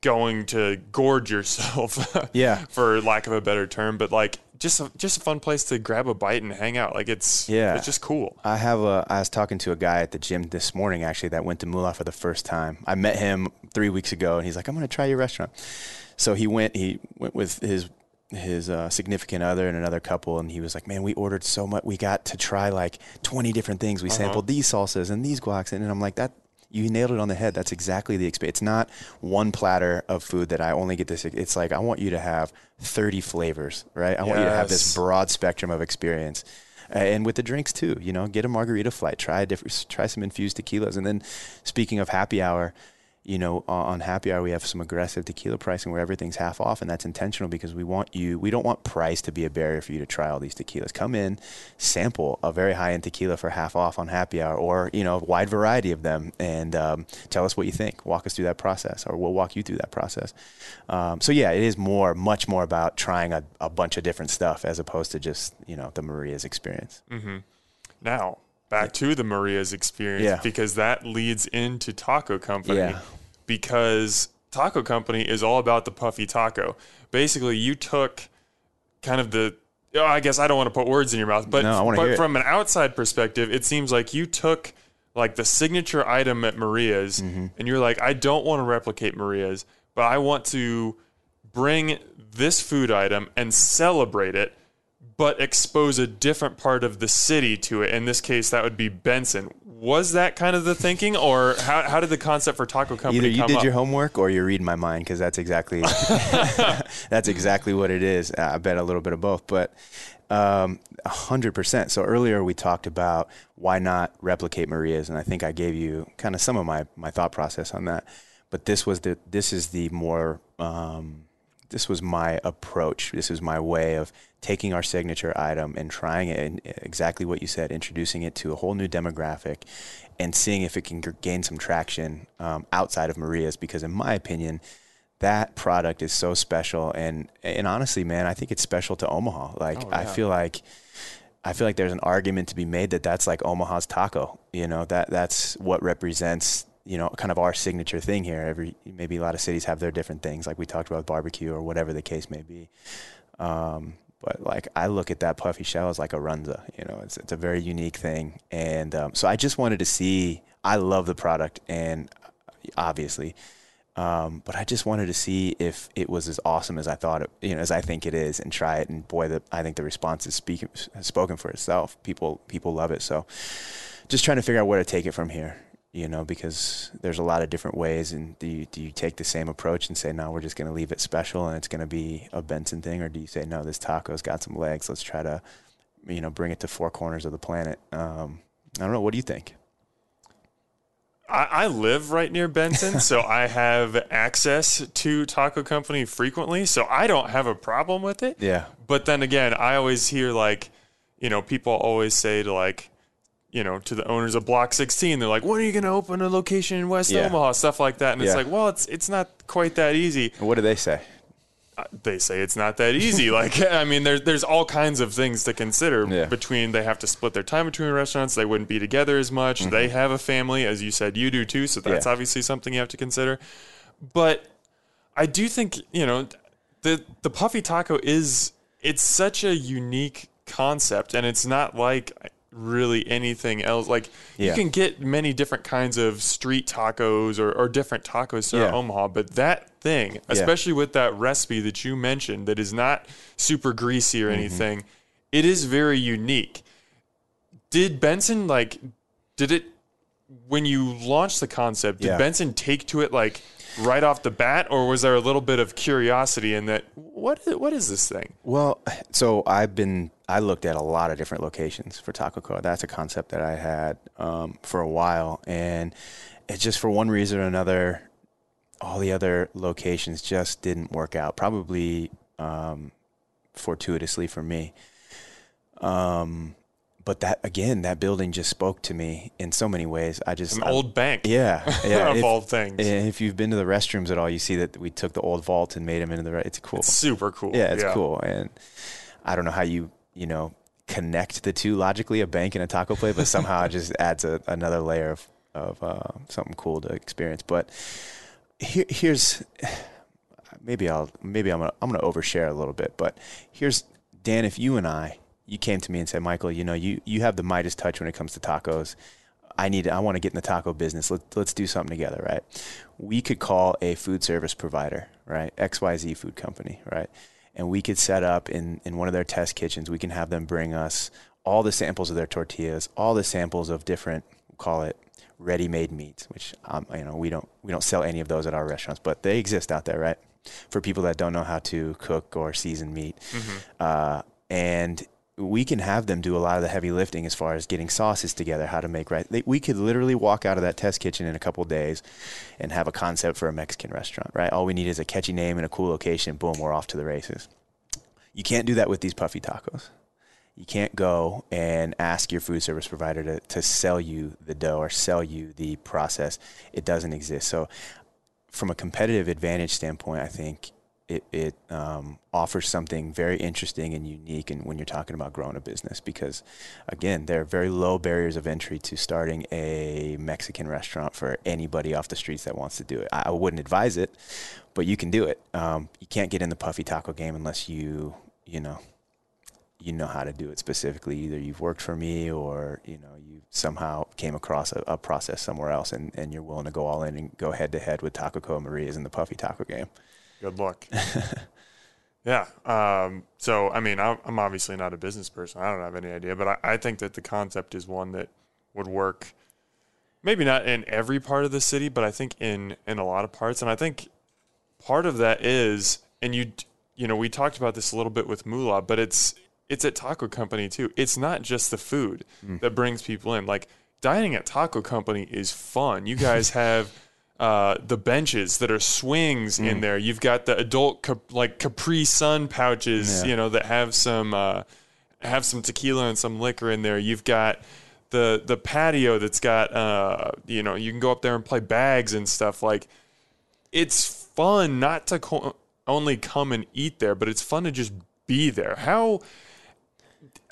going to gorge yourself. Yeah. for lack of a better term, but like just a, just a fun place to grab a bite and hang out. Like it's Yeah. it's just cool. I have a. I was talking to a guy at the gym this morning actually that went to Mula for the first time. I met him three weeks ago, and he's like, "I'm going to try your restaurant." So he went. He went with his his uh, significant other and another couple, and he was like, "Man, we ordered so much. We got to try like 20 different things. We sampled these salsas and these guacs, and I'm like that." You nailed it on the head. That's exactly the experience. It's not one platter of food that I only get this. It's like I want you to have 30 flavors, right? I want you to have this broad spectrum of experience. Uh, and with the drinks too, you know, get a margarita flight, try a different, try some infused tequilas, and then speaking of happy hour, you know, on happy hour we have some aggressive tequila pricing where everything's half off, and that's intentional because we want you, we don't want price to be a barrier for you to try all these tequilas. Come in, sample a very high end tequila for half off on happy hour, or you know, a wide variety of them, and um, tell us what you think. Walk us through that process, or we'll walk you through that process. Um, so yeah, it is more, much more about trying a, a bunch of different stuff as opposed to just you know the Maria's experience. Now back to the Maria's experience Yeah. because that leads into Taco Company Yeah. Because Taco Company is all about the puffy taco. Basically, you took kind of the oh, I guess I don't want to put words in your mouth, but No, but from an outside perspective, it seems like you took like the signature item at Maria's Mm-hmm. and you're like, I don't want to replicate Maria's, but I want to bring this food item and celebrate it but expose a different part of the city to it. In this case, that would be Benson. Was that kind of the thinking, or how, how did the concept for Taco Company Either you did up? your homework or you're reading my mind because that's exactly that's exactly what it is. I bet a little bit of both, but um, a hundred percent. So earlier we talked about why not replicate Maria's, and I think I gave you kind of some of my my thought process on that. But this was the this is the more um, this was my approach. This is my way of taking our signature item and trying it, and exactly what you said, introducing it to a whole new demographic, and seeing if it can gain some traction um, outside of Maria's. Because in my opinion, that product is so special, and and honestly, man, I think it's special to Omaha. Like Oh, I feel like. I feel like there's an argument to be made that that's like Omaha's taco. You know that that's what represents you know kind of our signature thing here. Every maybe a lot of cities have their different things, like we talked about barbecue or whatever the case may be. Um, but like I look at that puffy shell as like a runza. You know, it's it's a very unique thing, and um, so I just wanted to see. I love the product, and obviously. Um, but I just wanted to see if it was as awesome as I thought it, you know, as I think it is, and try it. And boy, the, I think the response is speaking, has spoken for itself. People, people love it. So, just trying to figure out where to take it from here. You know, because there's a lot of different ways. And do you, do you take the same approach and say, no, we're just going to leave it special and it's going to be a Benson thing, or do you say, no, this taco's got some legs. Let's try to, you know, bring it to four corners of the planet. Um, I don't know. What do you think? I, I live right near Benson, so I have access to Taco Company frequently, so I don't have a problem with it. Yeah. But then again, I always hear like, you know, people always say to like, you know, to the owners of Block 16, they're like, "When are you going to open a location in West Yeah. Omaha?" Stuff like that, and it's Yeah. like, well, it's it's not quite that easy. What do they say? Uh, They say it's not that easy. like, I mean, there's there's all kinds of things to consider Yeah. between they have to split their time between restaurants. They wouldn't be together as much. They have a family, as you said, you do too. So that's Mm-hmm. Yeah. obviously something you have to consider. But I do think you know the the puffy taco is it's such a unique concept, and it's not like really anything else. Like you can get many different kinds of street tacos or, or different tacos throughout Yeah. Omaha, but that thing, especially with that recipe that you mentioned, that is not super greasy Mm-hmm. or anything, it is very unique. Did Benson like? Did it when you launched the concept? Did Yeah. Benson take to it like right off the bat, or was there a little bit of curiosity in that? What what is this thing? Well, so I've been I looked at a lot of different locations for Taco Co. That's a concept that I had um, for a while, and it just for one reason or another, all the other locations just didn't work out. Probably um, fortuitously for me. Um, but that again, that building just spoke to me in so many ways. I just An I- old bank. yeah, yeah. of if, all things. if you've been to the restrooms at all, you see that we took the old vault and made them into the. re- It's cool. Super cool. yeah, it's cool, and I don't know how you you know connect the two logically, a bank and a taco place, but somehow it just adds a, another layer of of uh, something cool to experience. But here, here's maybe I'll maybe I'm gonna I'm gonna overshare a little bit, but here's Dan. If you and I, you came to me and said, Michael, you know, you you have the Midas touch when it comes to tacos. I need I want to get in the taco business. Let, let's do something together, right? We could call a food service provider, right? XYZ food company, right? And we could set up in, in one of their test kitchens, we can have them bring us all the samples of their tortillas, all the samples of different, we'll call it ready-made meats, which um, you know we don't we don't sell any of those at our restaurants, but they exist out there, right? For people that don't know how to cook or season meat, uh, and we can have them do a lot of the heavy lifting as far as getting sauces together, how to make right. We could literally walk out of that test kitchen in a couple days and have a concept for a Mexican restaurant, right? All we need is a catchy name and a cool location. Boom, we're off to the races. You can't do that with these puffy tacos. You can't go and ask your food service provider to, to sell you the dough or sell you the process. It doesn't exist. So, from a competitive advantage standpoint, I think it, it um, offers something very interesting and unique and when you're talking about growing a business because again there are very low barriers of entry to starting a mexican restaurant for anybody off the streets that wants to do it. I, wouldn't advise it but you can do it. Um, you can't get in the puffy taco game unless you you know you know how to do it specifically. Either you've worked for me or you know you somehow came across a, a process somewhere else and, and you're willing to go all in and go head to head with taco co maria's in the puffy taco game Good luck. yeah. Um, so, I mean, I'm, obviously not a business person. I don't have any idea, but I, I think that the concept is one that would work. Maybe not in every part of the city, but I think in in a lot of parts. And I think part of that is, and you you know, we talked about this a little bit with Mula, but it's it's at Taco Company too. It's not just the food that brings people in. Like dining at Taco Company is fun. You guys have uh, the benches that are swings in there. You've got the adult cap- like Capri Sun pouches, Yeah. you know, that have some uh, have some tequila and some liquor in there. You've got the the patio that's got uh, you know, you can go up there and play bags and stuff. Like it's fun not to co- only come and eat there, but it's fun to just be there. How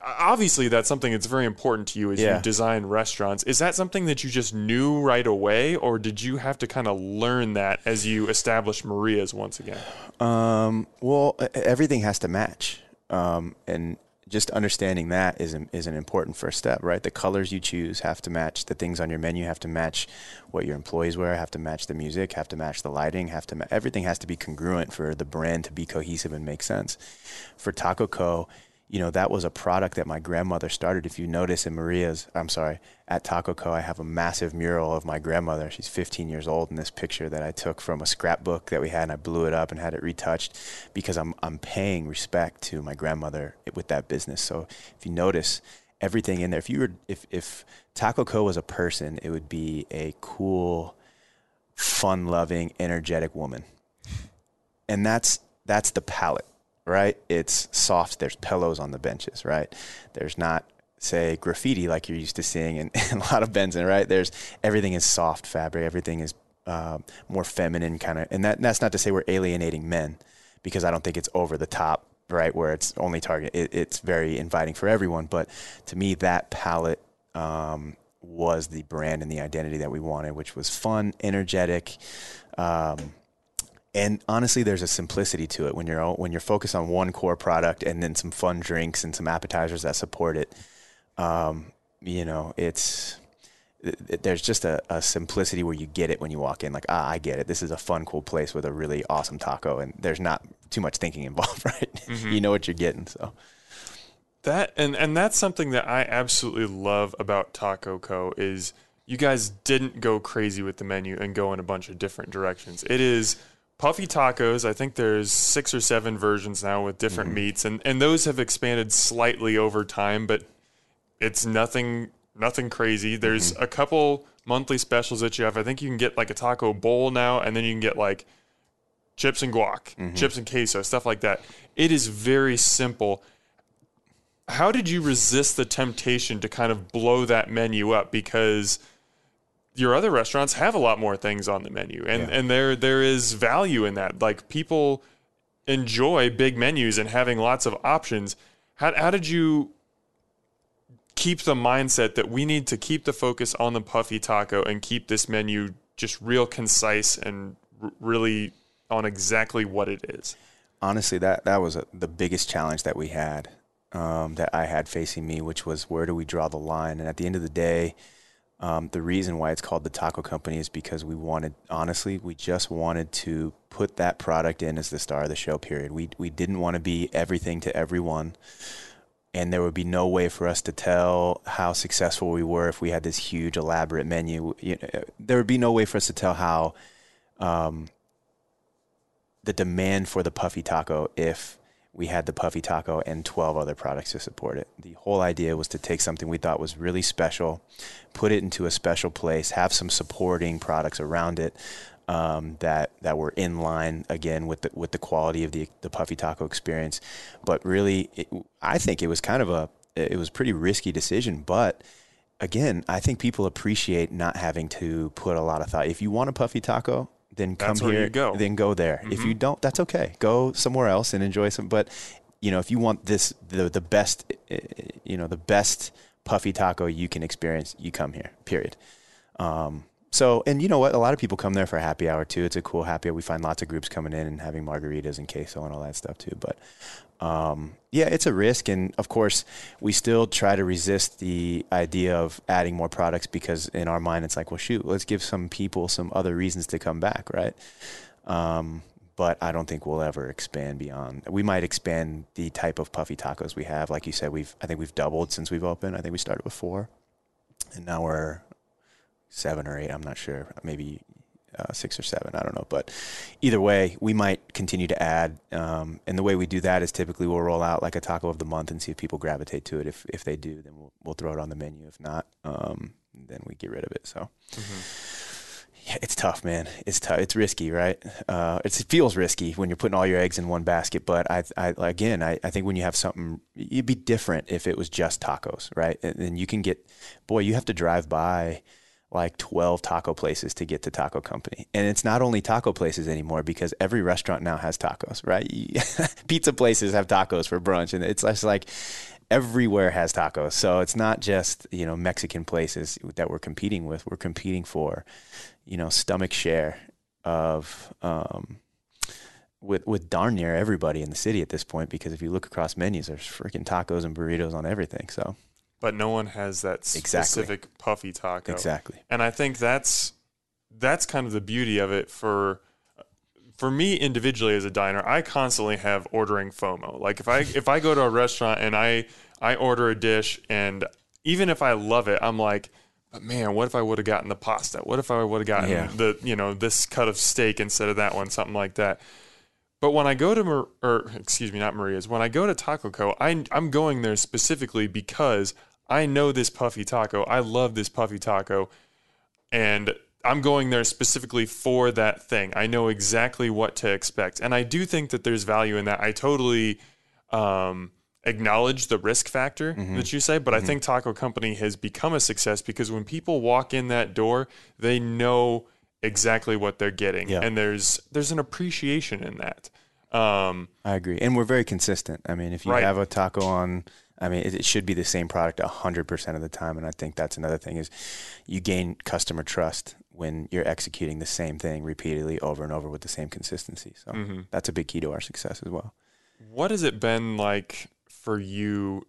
obviously that's something that's very important to you as Yeah. you design restaurants. Is that something that you just knew right away, or did you have to kind of learn that as you established Maria's once again? Um, well, everything has to match, um, and just understanding that is an, is an important first step, right? The colors you choose have to match. The things on your menu have to match what your employees wear. Have to match the music. Have to match the lighting. Have to ma- everything has to be congruent for the brand to be cohesive and make sense. For Taco Co. You know that was a product that my grandmother started. If you notice in Maria's, I'm sorry, at Taco Co, I have a massive mural of my grandmother. She's 15 years old in this picture that I took from a scrapbook that we had, and I blew it up and had it retouched because I'm I'm paying respect to my grandmother with that business. So if you notice everything in there, if you were if if Taco Co was a person, it would be a cool, fun-loving, energetic woman, and that's that's the palette right? It's soft. There's pillows on the benches, right? There's not say graffiti like you're used to seeing in, in a lot of Benson, right? There's everything is soft fabric. Everything is um, more feminine kind of, and that that's not to say we're alienating men because I don't think it's over the top, right? Where it's only target. It, it's very inviting for everyone, but to me that palette. Um, was the brand and the identity that we wanted, which was fun, energetic, um, and honestly there's a simplicity to it when you're when you're focused on one core product and then some fun drinks and some appetizers that support it. Um, you know it's it, there's just a, a simplicity where you get it when you walk in like ah i get it. This is a fun cool place with a really awesome taco. And there's not too much thinking involved right? You know what you're getting so. That and and that's something that I absolutely love about Taco Co. is you guys didn't go crazy with the menu and go in a bunch of different directions. It is puffy tacos. I think there's six or seven versions now with different mm-hmm. meats, and and those have expanded slightly over time, but it's nothing nothing crazy. There's mm-hmm. a couple monthly specials that you have. I think you can get like a taco bowl now, and then you can get like chips and guac, mm-hmm. chips and queso, stuff like that. It is very simple. how did you resist the temptation to kind of blow that menu up because your other restaurants have a lot more things on the menu and Yeah. and there there is value in that like people enjoy big menus and having lots of options how, how did you keep the mindset that we need to keep the focus on the puffy taco and keep this menu just real concise and r- really on exactly what it is honestly, that that was a, the biggest challenge that we had, um, that I had facing me, which was where do we draw the line? And at the end of the day, um, the reason why it's called the Taco Company is because we wanted, honestly, we just wanted to put that product in as the star of the show. Period. We we didn't want to be everything to everyone. And there would be no way for us to tell how successful we were if we had this huge, elaborate menu. You know, there would be no way for us to tell how um, the demand for the puffy taco if we had the puffy taco and 12 other products to support it. The whole idea was to take something we thought was really special, put it into a special place, have some supporting products around it um, that that were in line again with the with the quality of the the puffy taco experience. But really, it, I think it was kind of a it was pretty risky decision, but again, I think people appreciate not having to put a lot of thought. If you want a puffy taco, then come That's where here. you go. Then go there. If you don't, that's okay. Go somewhere else and enjoy some. But you know, if you want this the the best, eh, you know, the best puffy taco you can experience, you come here. Period. Um, so, and you know what? A lot of people come there for happy hour too. It's a cool happy hour. We find lots of groups coming in and having margaritas and queso and all that stuff too. But um, yeah, it's a risk. And of course, we still try to resist the idea of adding more products because in our mind, it's like, well, shoot, let's give some people some other reasons to come back, right? Um, but I don't think we'll ever expand beyond. We might expand the type of puffy tacos we have. Like you said, we've I think we've doubled since we've opened. I think we started with four, and now we're seven or eight. I'm not sure. Maybe uh, six or seven. I don't know. But either way, we might continue to add. Um, and the way we do that is typically we'll roll out like a taco of the month and see if people gravitate to it. If if they do, then we'll we'll throw it on the menu. If not, um, then we get rid of it. So. Yeah, it's tough, man. It's tough. It's risky, right? Uh, it's, it feels risky when you're putting all your eggs in one basket. But I, I again, I, I think when you have something, it'd be different if it was just tacos, right? And then you can get, boy, you have to drive by like 12 taco places to get to Taco Company. And it's not only taco places anymore because every restaurant now has tacos, right? Pizza places have tacos for brunch. And it's just like everywhere has tacos. So it's not just, you know, Mexican places that we're competing with. We're competing for, you know, stomach share of, um, with, with darn near everybody in the city at this point, because if you look across menus, there's freaking tacos and burritos on everything. So but no one has that Exactly. specific puffy taco exactly. and I think that's that's kind of the beauty of it for for me individually as a diner. I constantly have ordering FOMO. Like if I if I go to a restaurant and I I order a dish and even if I love it, I'm like, but man, what if I would have gotten the pasta? What if I would have gotten Yeah. the you know this cut of steak instead of that one, something like that. But when I go to Mar- or excuse me, not Maria's. When I go to Taco Co, I I'm going there specifically because I know this puffy taco. I love this puffy taco, and I'm going there specifically for that thing. I know exactly what to expect, and I do think that there's value in that. I totally um, acknowledge the risk factor that you say, but I think Taco Company has become a success because when people walk in that door, they know exactly what they're getting, Yeah. and there's there's an appreciation in that. Um, I agree, and we're very consistent. I mean, if you Right. have a taco on, I mean, it, it should be the same product hundred percent of the time. And I think that's another thing is you gain customer trust when you're executing the same thing repeatedly over and over with the same consistency. So mhm. that's a big key to our success as well. What has it been like for you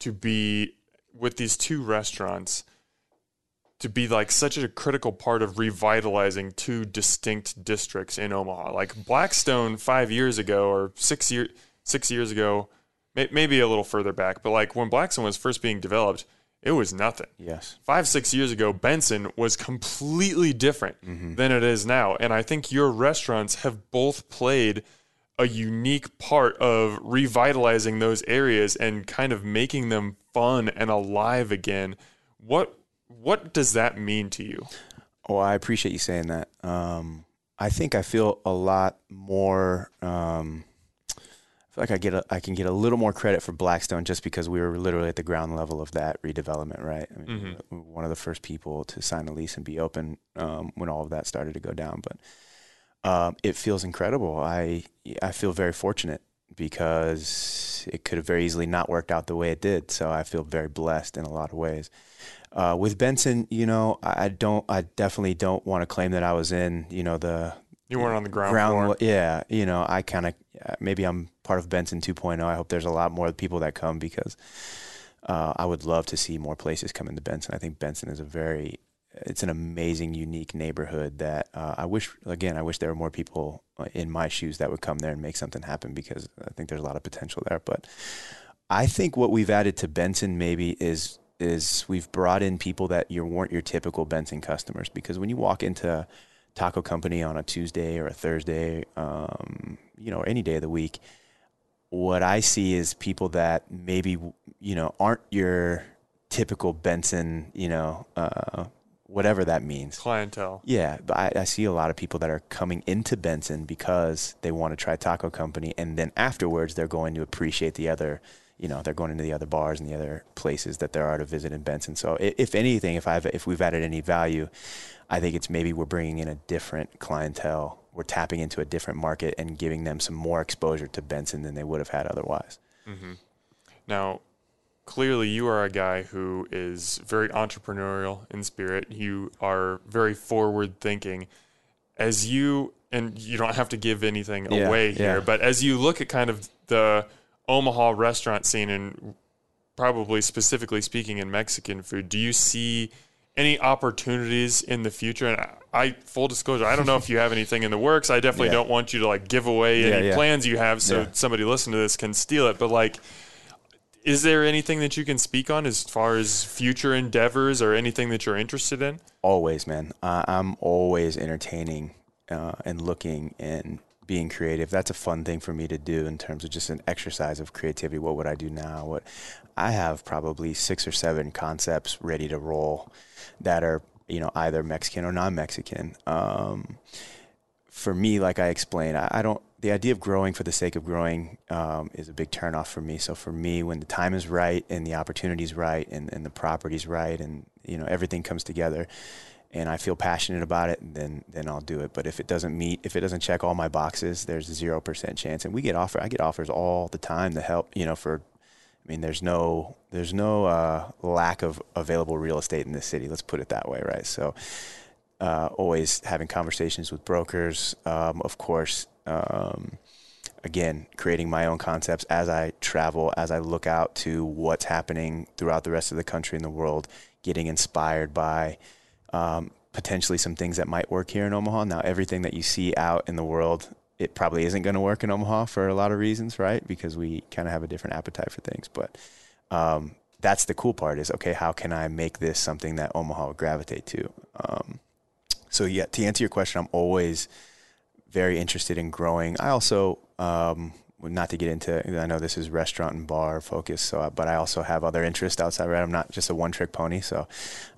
to be with these two restaurants to be like such a critical part of revitalizing two distinct districts in Omaha? Like Blackstone 5 years ago or 6 year 6 years ago, may, maybe a little further back, but like when Blackstone was first being developed, it was nothing. Yes. Five, six years ago, Benson was completely different Mm-hmm. than it is now. And I think your restaurants have both played a unique part of revitalizing those areas and kind of making them fun and alive again. What what does that mean to you? Oh, I appreciate you saying that. Um, I think I feel a lot more. Um, feel like I get a, I can get a little more credit for Blackstone just because we were literally at the ground level of that redevelopment, right? I mean, Mhm. one of the first people to sign a lease and be open um, when all of that started to go down. But um, it feels incredible. I I feel very fortunate because it could have very easily not worked out the way it did. So I feel very blessed in a lot of ways. Uh, with Benson, you know, I don't, I definitely don't want to claim that I was in, you know, the You weren't on the ground, ground floor. yeah you know i kind of maybe i'm part of benson 2.0 i hope there's a lot more people that come because uh, i would love to see more places come into benson. I think benson is a very it's an amazing unique neighborhood that uh, i wish again i wish there were more people uh, in my shoes that would come there and make something happen because i think there's a lot of potential there. But i think what we've added to benson maybe is is we've brought in people that you weren't your typical benson customers because when you walk into taco company on a Tuesday or a Thursday, um, you know, any day of the week, what I see is people that maybe, you know, aren't your typical Benson, you know, uh, whatever that means. clientele. Yeah, but I, I see a lot of people that are coming into Benson because they want to try Taco Company, and then afterwards they're going to appreciate the other, you know, they're going into the other bars and the other places that there are to visit in Benson. So if anything, if I've if we've added any value, I think it's maybe we're bringing in a different clientele. We're tapping into a different market and giving them some more exposure to Benson than they would have had otherwise. hmm Now, clearly, you are a guy who is very entrepreneurial in spirit. You are very forward thinking. As you, and you don't have to give anything Yeah, away here, yeah. but as you look at kind of the Omaha restaurant scene and probably specifically speaking in Mexican food, do you see any opportunities in the future? And I, full disclosure, I don't know if you have anything in the works. I definitely Yeah. don't want you to like give away Yeah, any yeah. plans you have so somebody listening to this can steal it. But like, is there anything that you can speak on as far as future endeavors or anything that you're interested in? Always, man. Uh, I'm always entertaining uh, and looking and being creative. That's a fun thing for me to do in terms of just an exercise of creativity. What would I do now? What I have probably six or seven concepts ready to roll that are you know either Mexican or non-Mexican. Um, for me, like I explained, I, I don't. The idea of growing for the sake of growing um, is a big turnoff for me. So for me, when the time is right and the opportunity is right and, and the property's right and you know everything comes together, and I feel passionate about it, then then I'll do it. But if it doesn't meet, if it doesn't check all my boxes, there's zero percent chance. And we get offer, I get offers all the time to help. You know, for I mean, there's no there's no uh, lack of available real estate in this city. Let's put it that way, right? So, uh, always having conversations with brokers. Um, of course, um, again, creating my own concepts as I travel, as I look out to what's happening throughout the rest of the country and the world, getting inspired by um, potentially some things that might work here in Omaha. Now, everything that you see out in the world, it probably isn't going to work in Omaha for a lot of reasons, right? Because we kind of have a different appetite for things. But um, that's the cool part is okay, how can I make this something that Omaha would gravitate to? Um, so, yeah, to answer your question, I'm always very interested in growing. I also, um, not to get into, I know this is restaurant and bar focus, so uh, but I also have other interests outside. Right, I'm not just a one trick pony. So,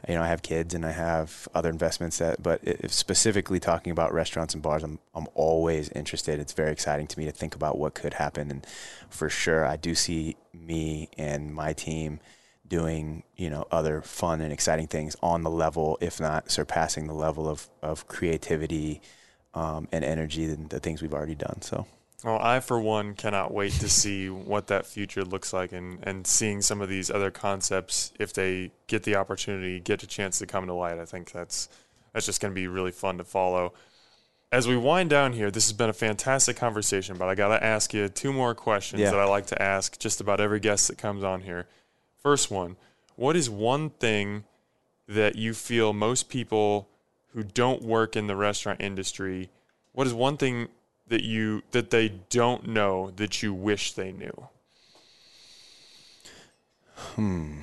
you know, I have kids and I have other investments that. But if specifically talking about restaurants and bars, I'm I'm always interested. It's very exciting to me to think about what could happen, and for sure, I do see me and my team doing you know other fun and exciting things on the level, if not surpassing the level of of creativity um, and energy than the things we've already done. So. Well, I, for one, cannot wait to see what that future looks like and, and seeing some of these other concepts if they get the opportunity, get a chance to come to light. I think that's that's just going to be really fun to follow. As we wind down here, this has been a fantastic conversation, but I got to ask you two more questions Yeah. that I like to ask just about every guest that comes on here. First one What is one thing that you feel most people who don't work in the restaurant industry, what is one thing that you that they don't know that you wish they knew? Hmm.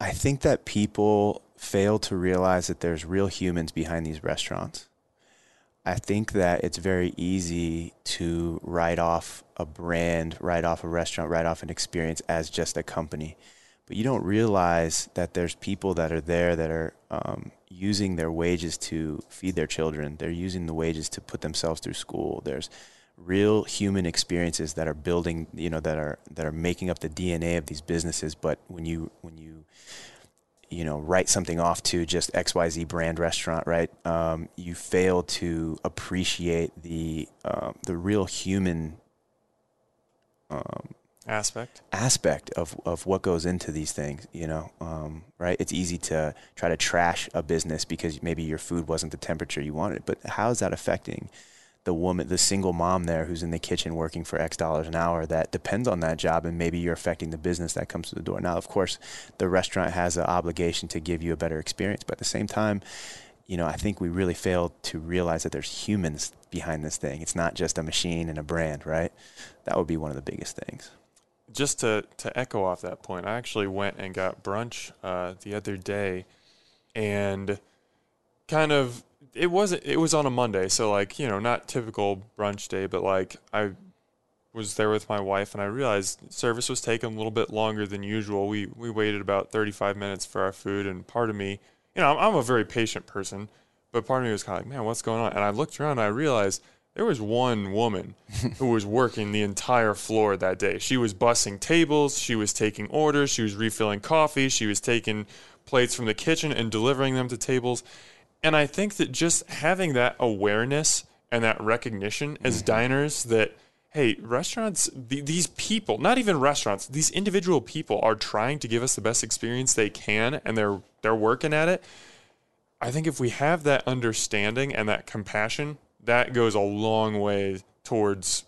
I think that people fail to realize that there's real humans behind these restaurants. I think that it's very easy to write off a brand, write off a restaurant, write off an experience as just a company. But you don't realize that there's people that are there that are um, using their wages to feed their children. They're using the wages to put themselves through school. There's real human experiences that are building, you know, that are that are making up the DNA of these businesses. But when you when you you know write something off to just XYZ brand restaurant, right? Um, you fail to appreciate the uh, the real human um, aspect? Aspect of, of what goes into these things you know um, right? It's easy to try to trash a business because maybe your food wasn't the temperature you wanted but how is that affecting the woman the single mom there who's in the kitchen working for x dollars an hour that depends on that job and maybe you're affecting the business that comes to the door? Now of course the restaurant has an obligation to give you a better experience but at the same time you know i think we really fail to realize that there's humans behind this thing. It's not just a machine and a brand right? That would be one of the biggest things just to, to echo off that point, I actually went and got brunch uh, the other day, and kind of it wasn't it was on a Monday, so like you know not typical brunch day, but like I was there with my wife and I realized service was taking a little bit longer than usual. We we waited about 35 minutes for our food, and part of me, you know, I'm, I'm a very patient person, but part of me was kind of like, man, what's going on? And I looked around and I realized there was one woman who was working the entire floor that day. She was bussing tables, she was taking orders, she was refilling coffee, she was taking plates from the kitchen and delivering them to tables. And I think that just having that awareness and that recognition as mm-hmm. diners that hey, restaurants these people, not even restaurants, these individual people are trying to give us the best experience they can and they're they're working at it. I think if we have that understanding and that compassion that goes a long way towards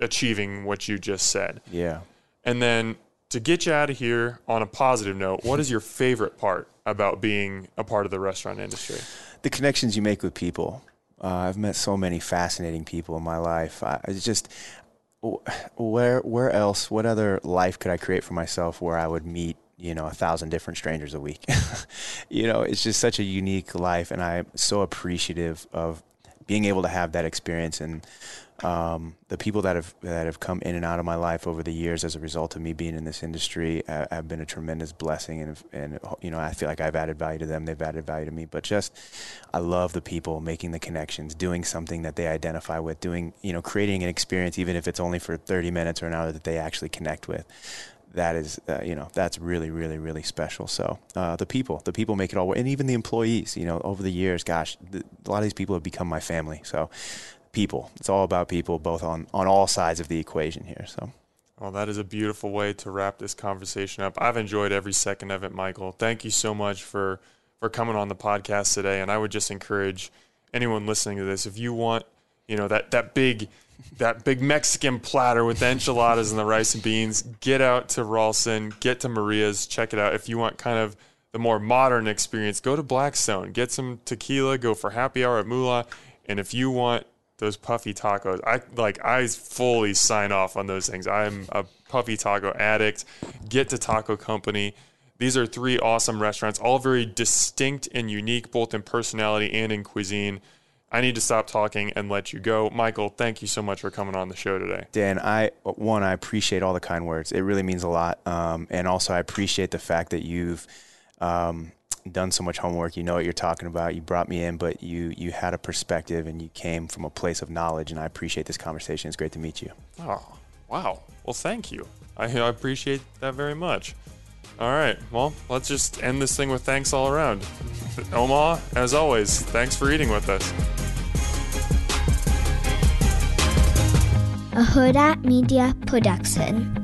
achieving what you just said. Yeah. And then to get you out of here on a positive note, what is your favorite part about being a part of the restaurant industry? The connections you make with people. Uh, I've met so many fascinating people in my life. I, it's just where where else? What other life could I create for myself where I would meet you know a thousand different strangers a week? you know, it's just such a unique life, and I'm so appreciative of being able to have that experience and um, the people that have that have come in and out of my life over the years as a result of me being in this industry uh, have been a tremendous blessing and and you know I feel like I've added value to them. They've added value to me. But just I love the people making the connections doing something that they identify with doing you know creating an experience even if it's only for 30 minutes or an hour that they actually connect with that is uh, you know that's really really really special. So uh, the people the people make it all work and even the employees you know over the years gosh the, a lot of these people have become my family. So people it's all about people both on on all sides of the equation here so. Well that is a beautiful way to wrap this conversation up. I've enjoyed every second of it michael. Thank you so much for for coming on the podcast today and i would just encourage anyone listening to this if you want you know that that big that big Mexican platter with the enchiladas and the rice and beans. Get out to Ralston, get to Maria's, check it out. If you want kind of the more modern experience, go to Blackstone, get some tequila, go for happy hour at Mula. And if you want those puffy tacos, I like I fully sign off on those things. I'm a puffy taco addict. Get to Taco Company. These are three awesome restaurants, all very distinct and unique, both in personality and in cuisine. I need to stop talking and let you go. Michael, thank you so much for coming on the show today. Dan, I one, I appreciate all the kind words. It really means a lot. Um, and also, I appreciate the fact that you've um, done so much homework. You know what you're talking about. You brought me in, but you you had a perspective and you came from a place of knowledge. And I appreciate this conversation. It's great to meet you. Oh, wow. Well, thank you. I, I appreciate that very much. All right. Well, let's just end this thing with thanks all around. Omaha, as always, thanks for eating with us. A Hurrdat Media Production.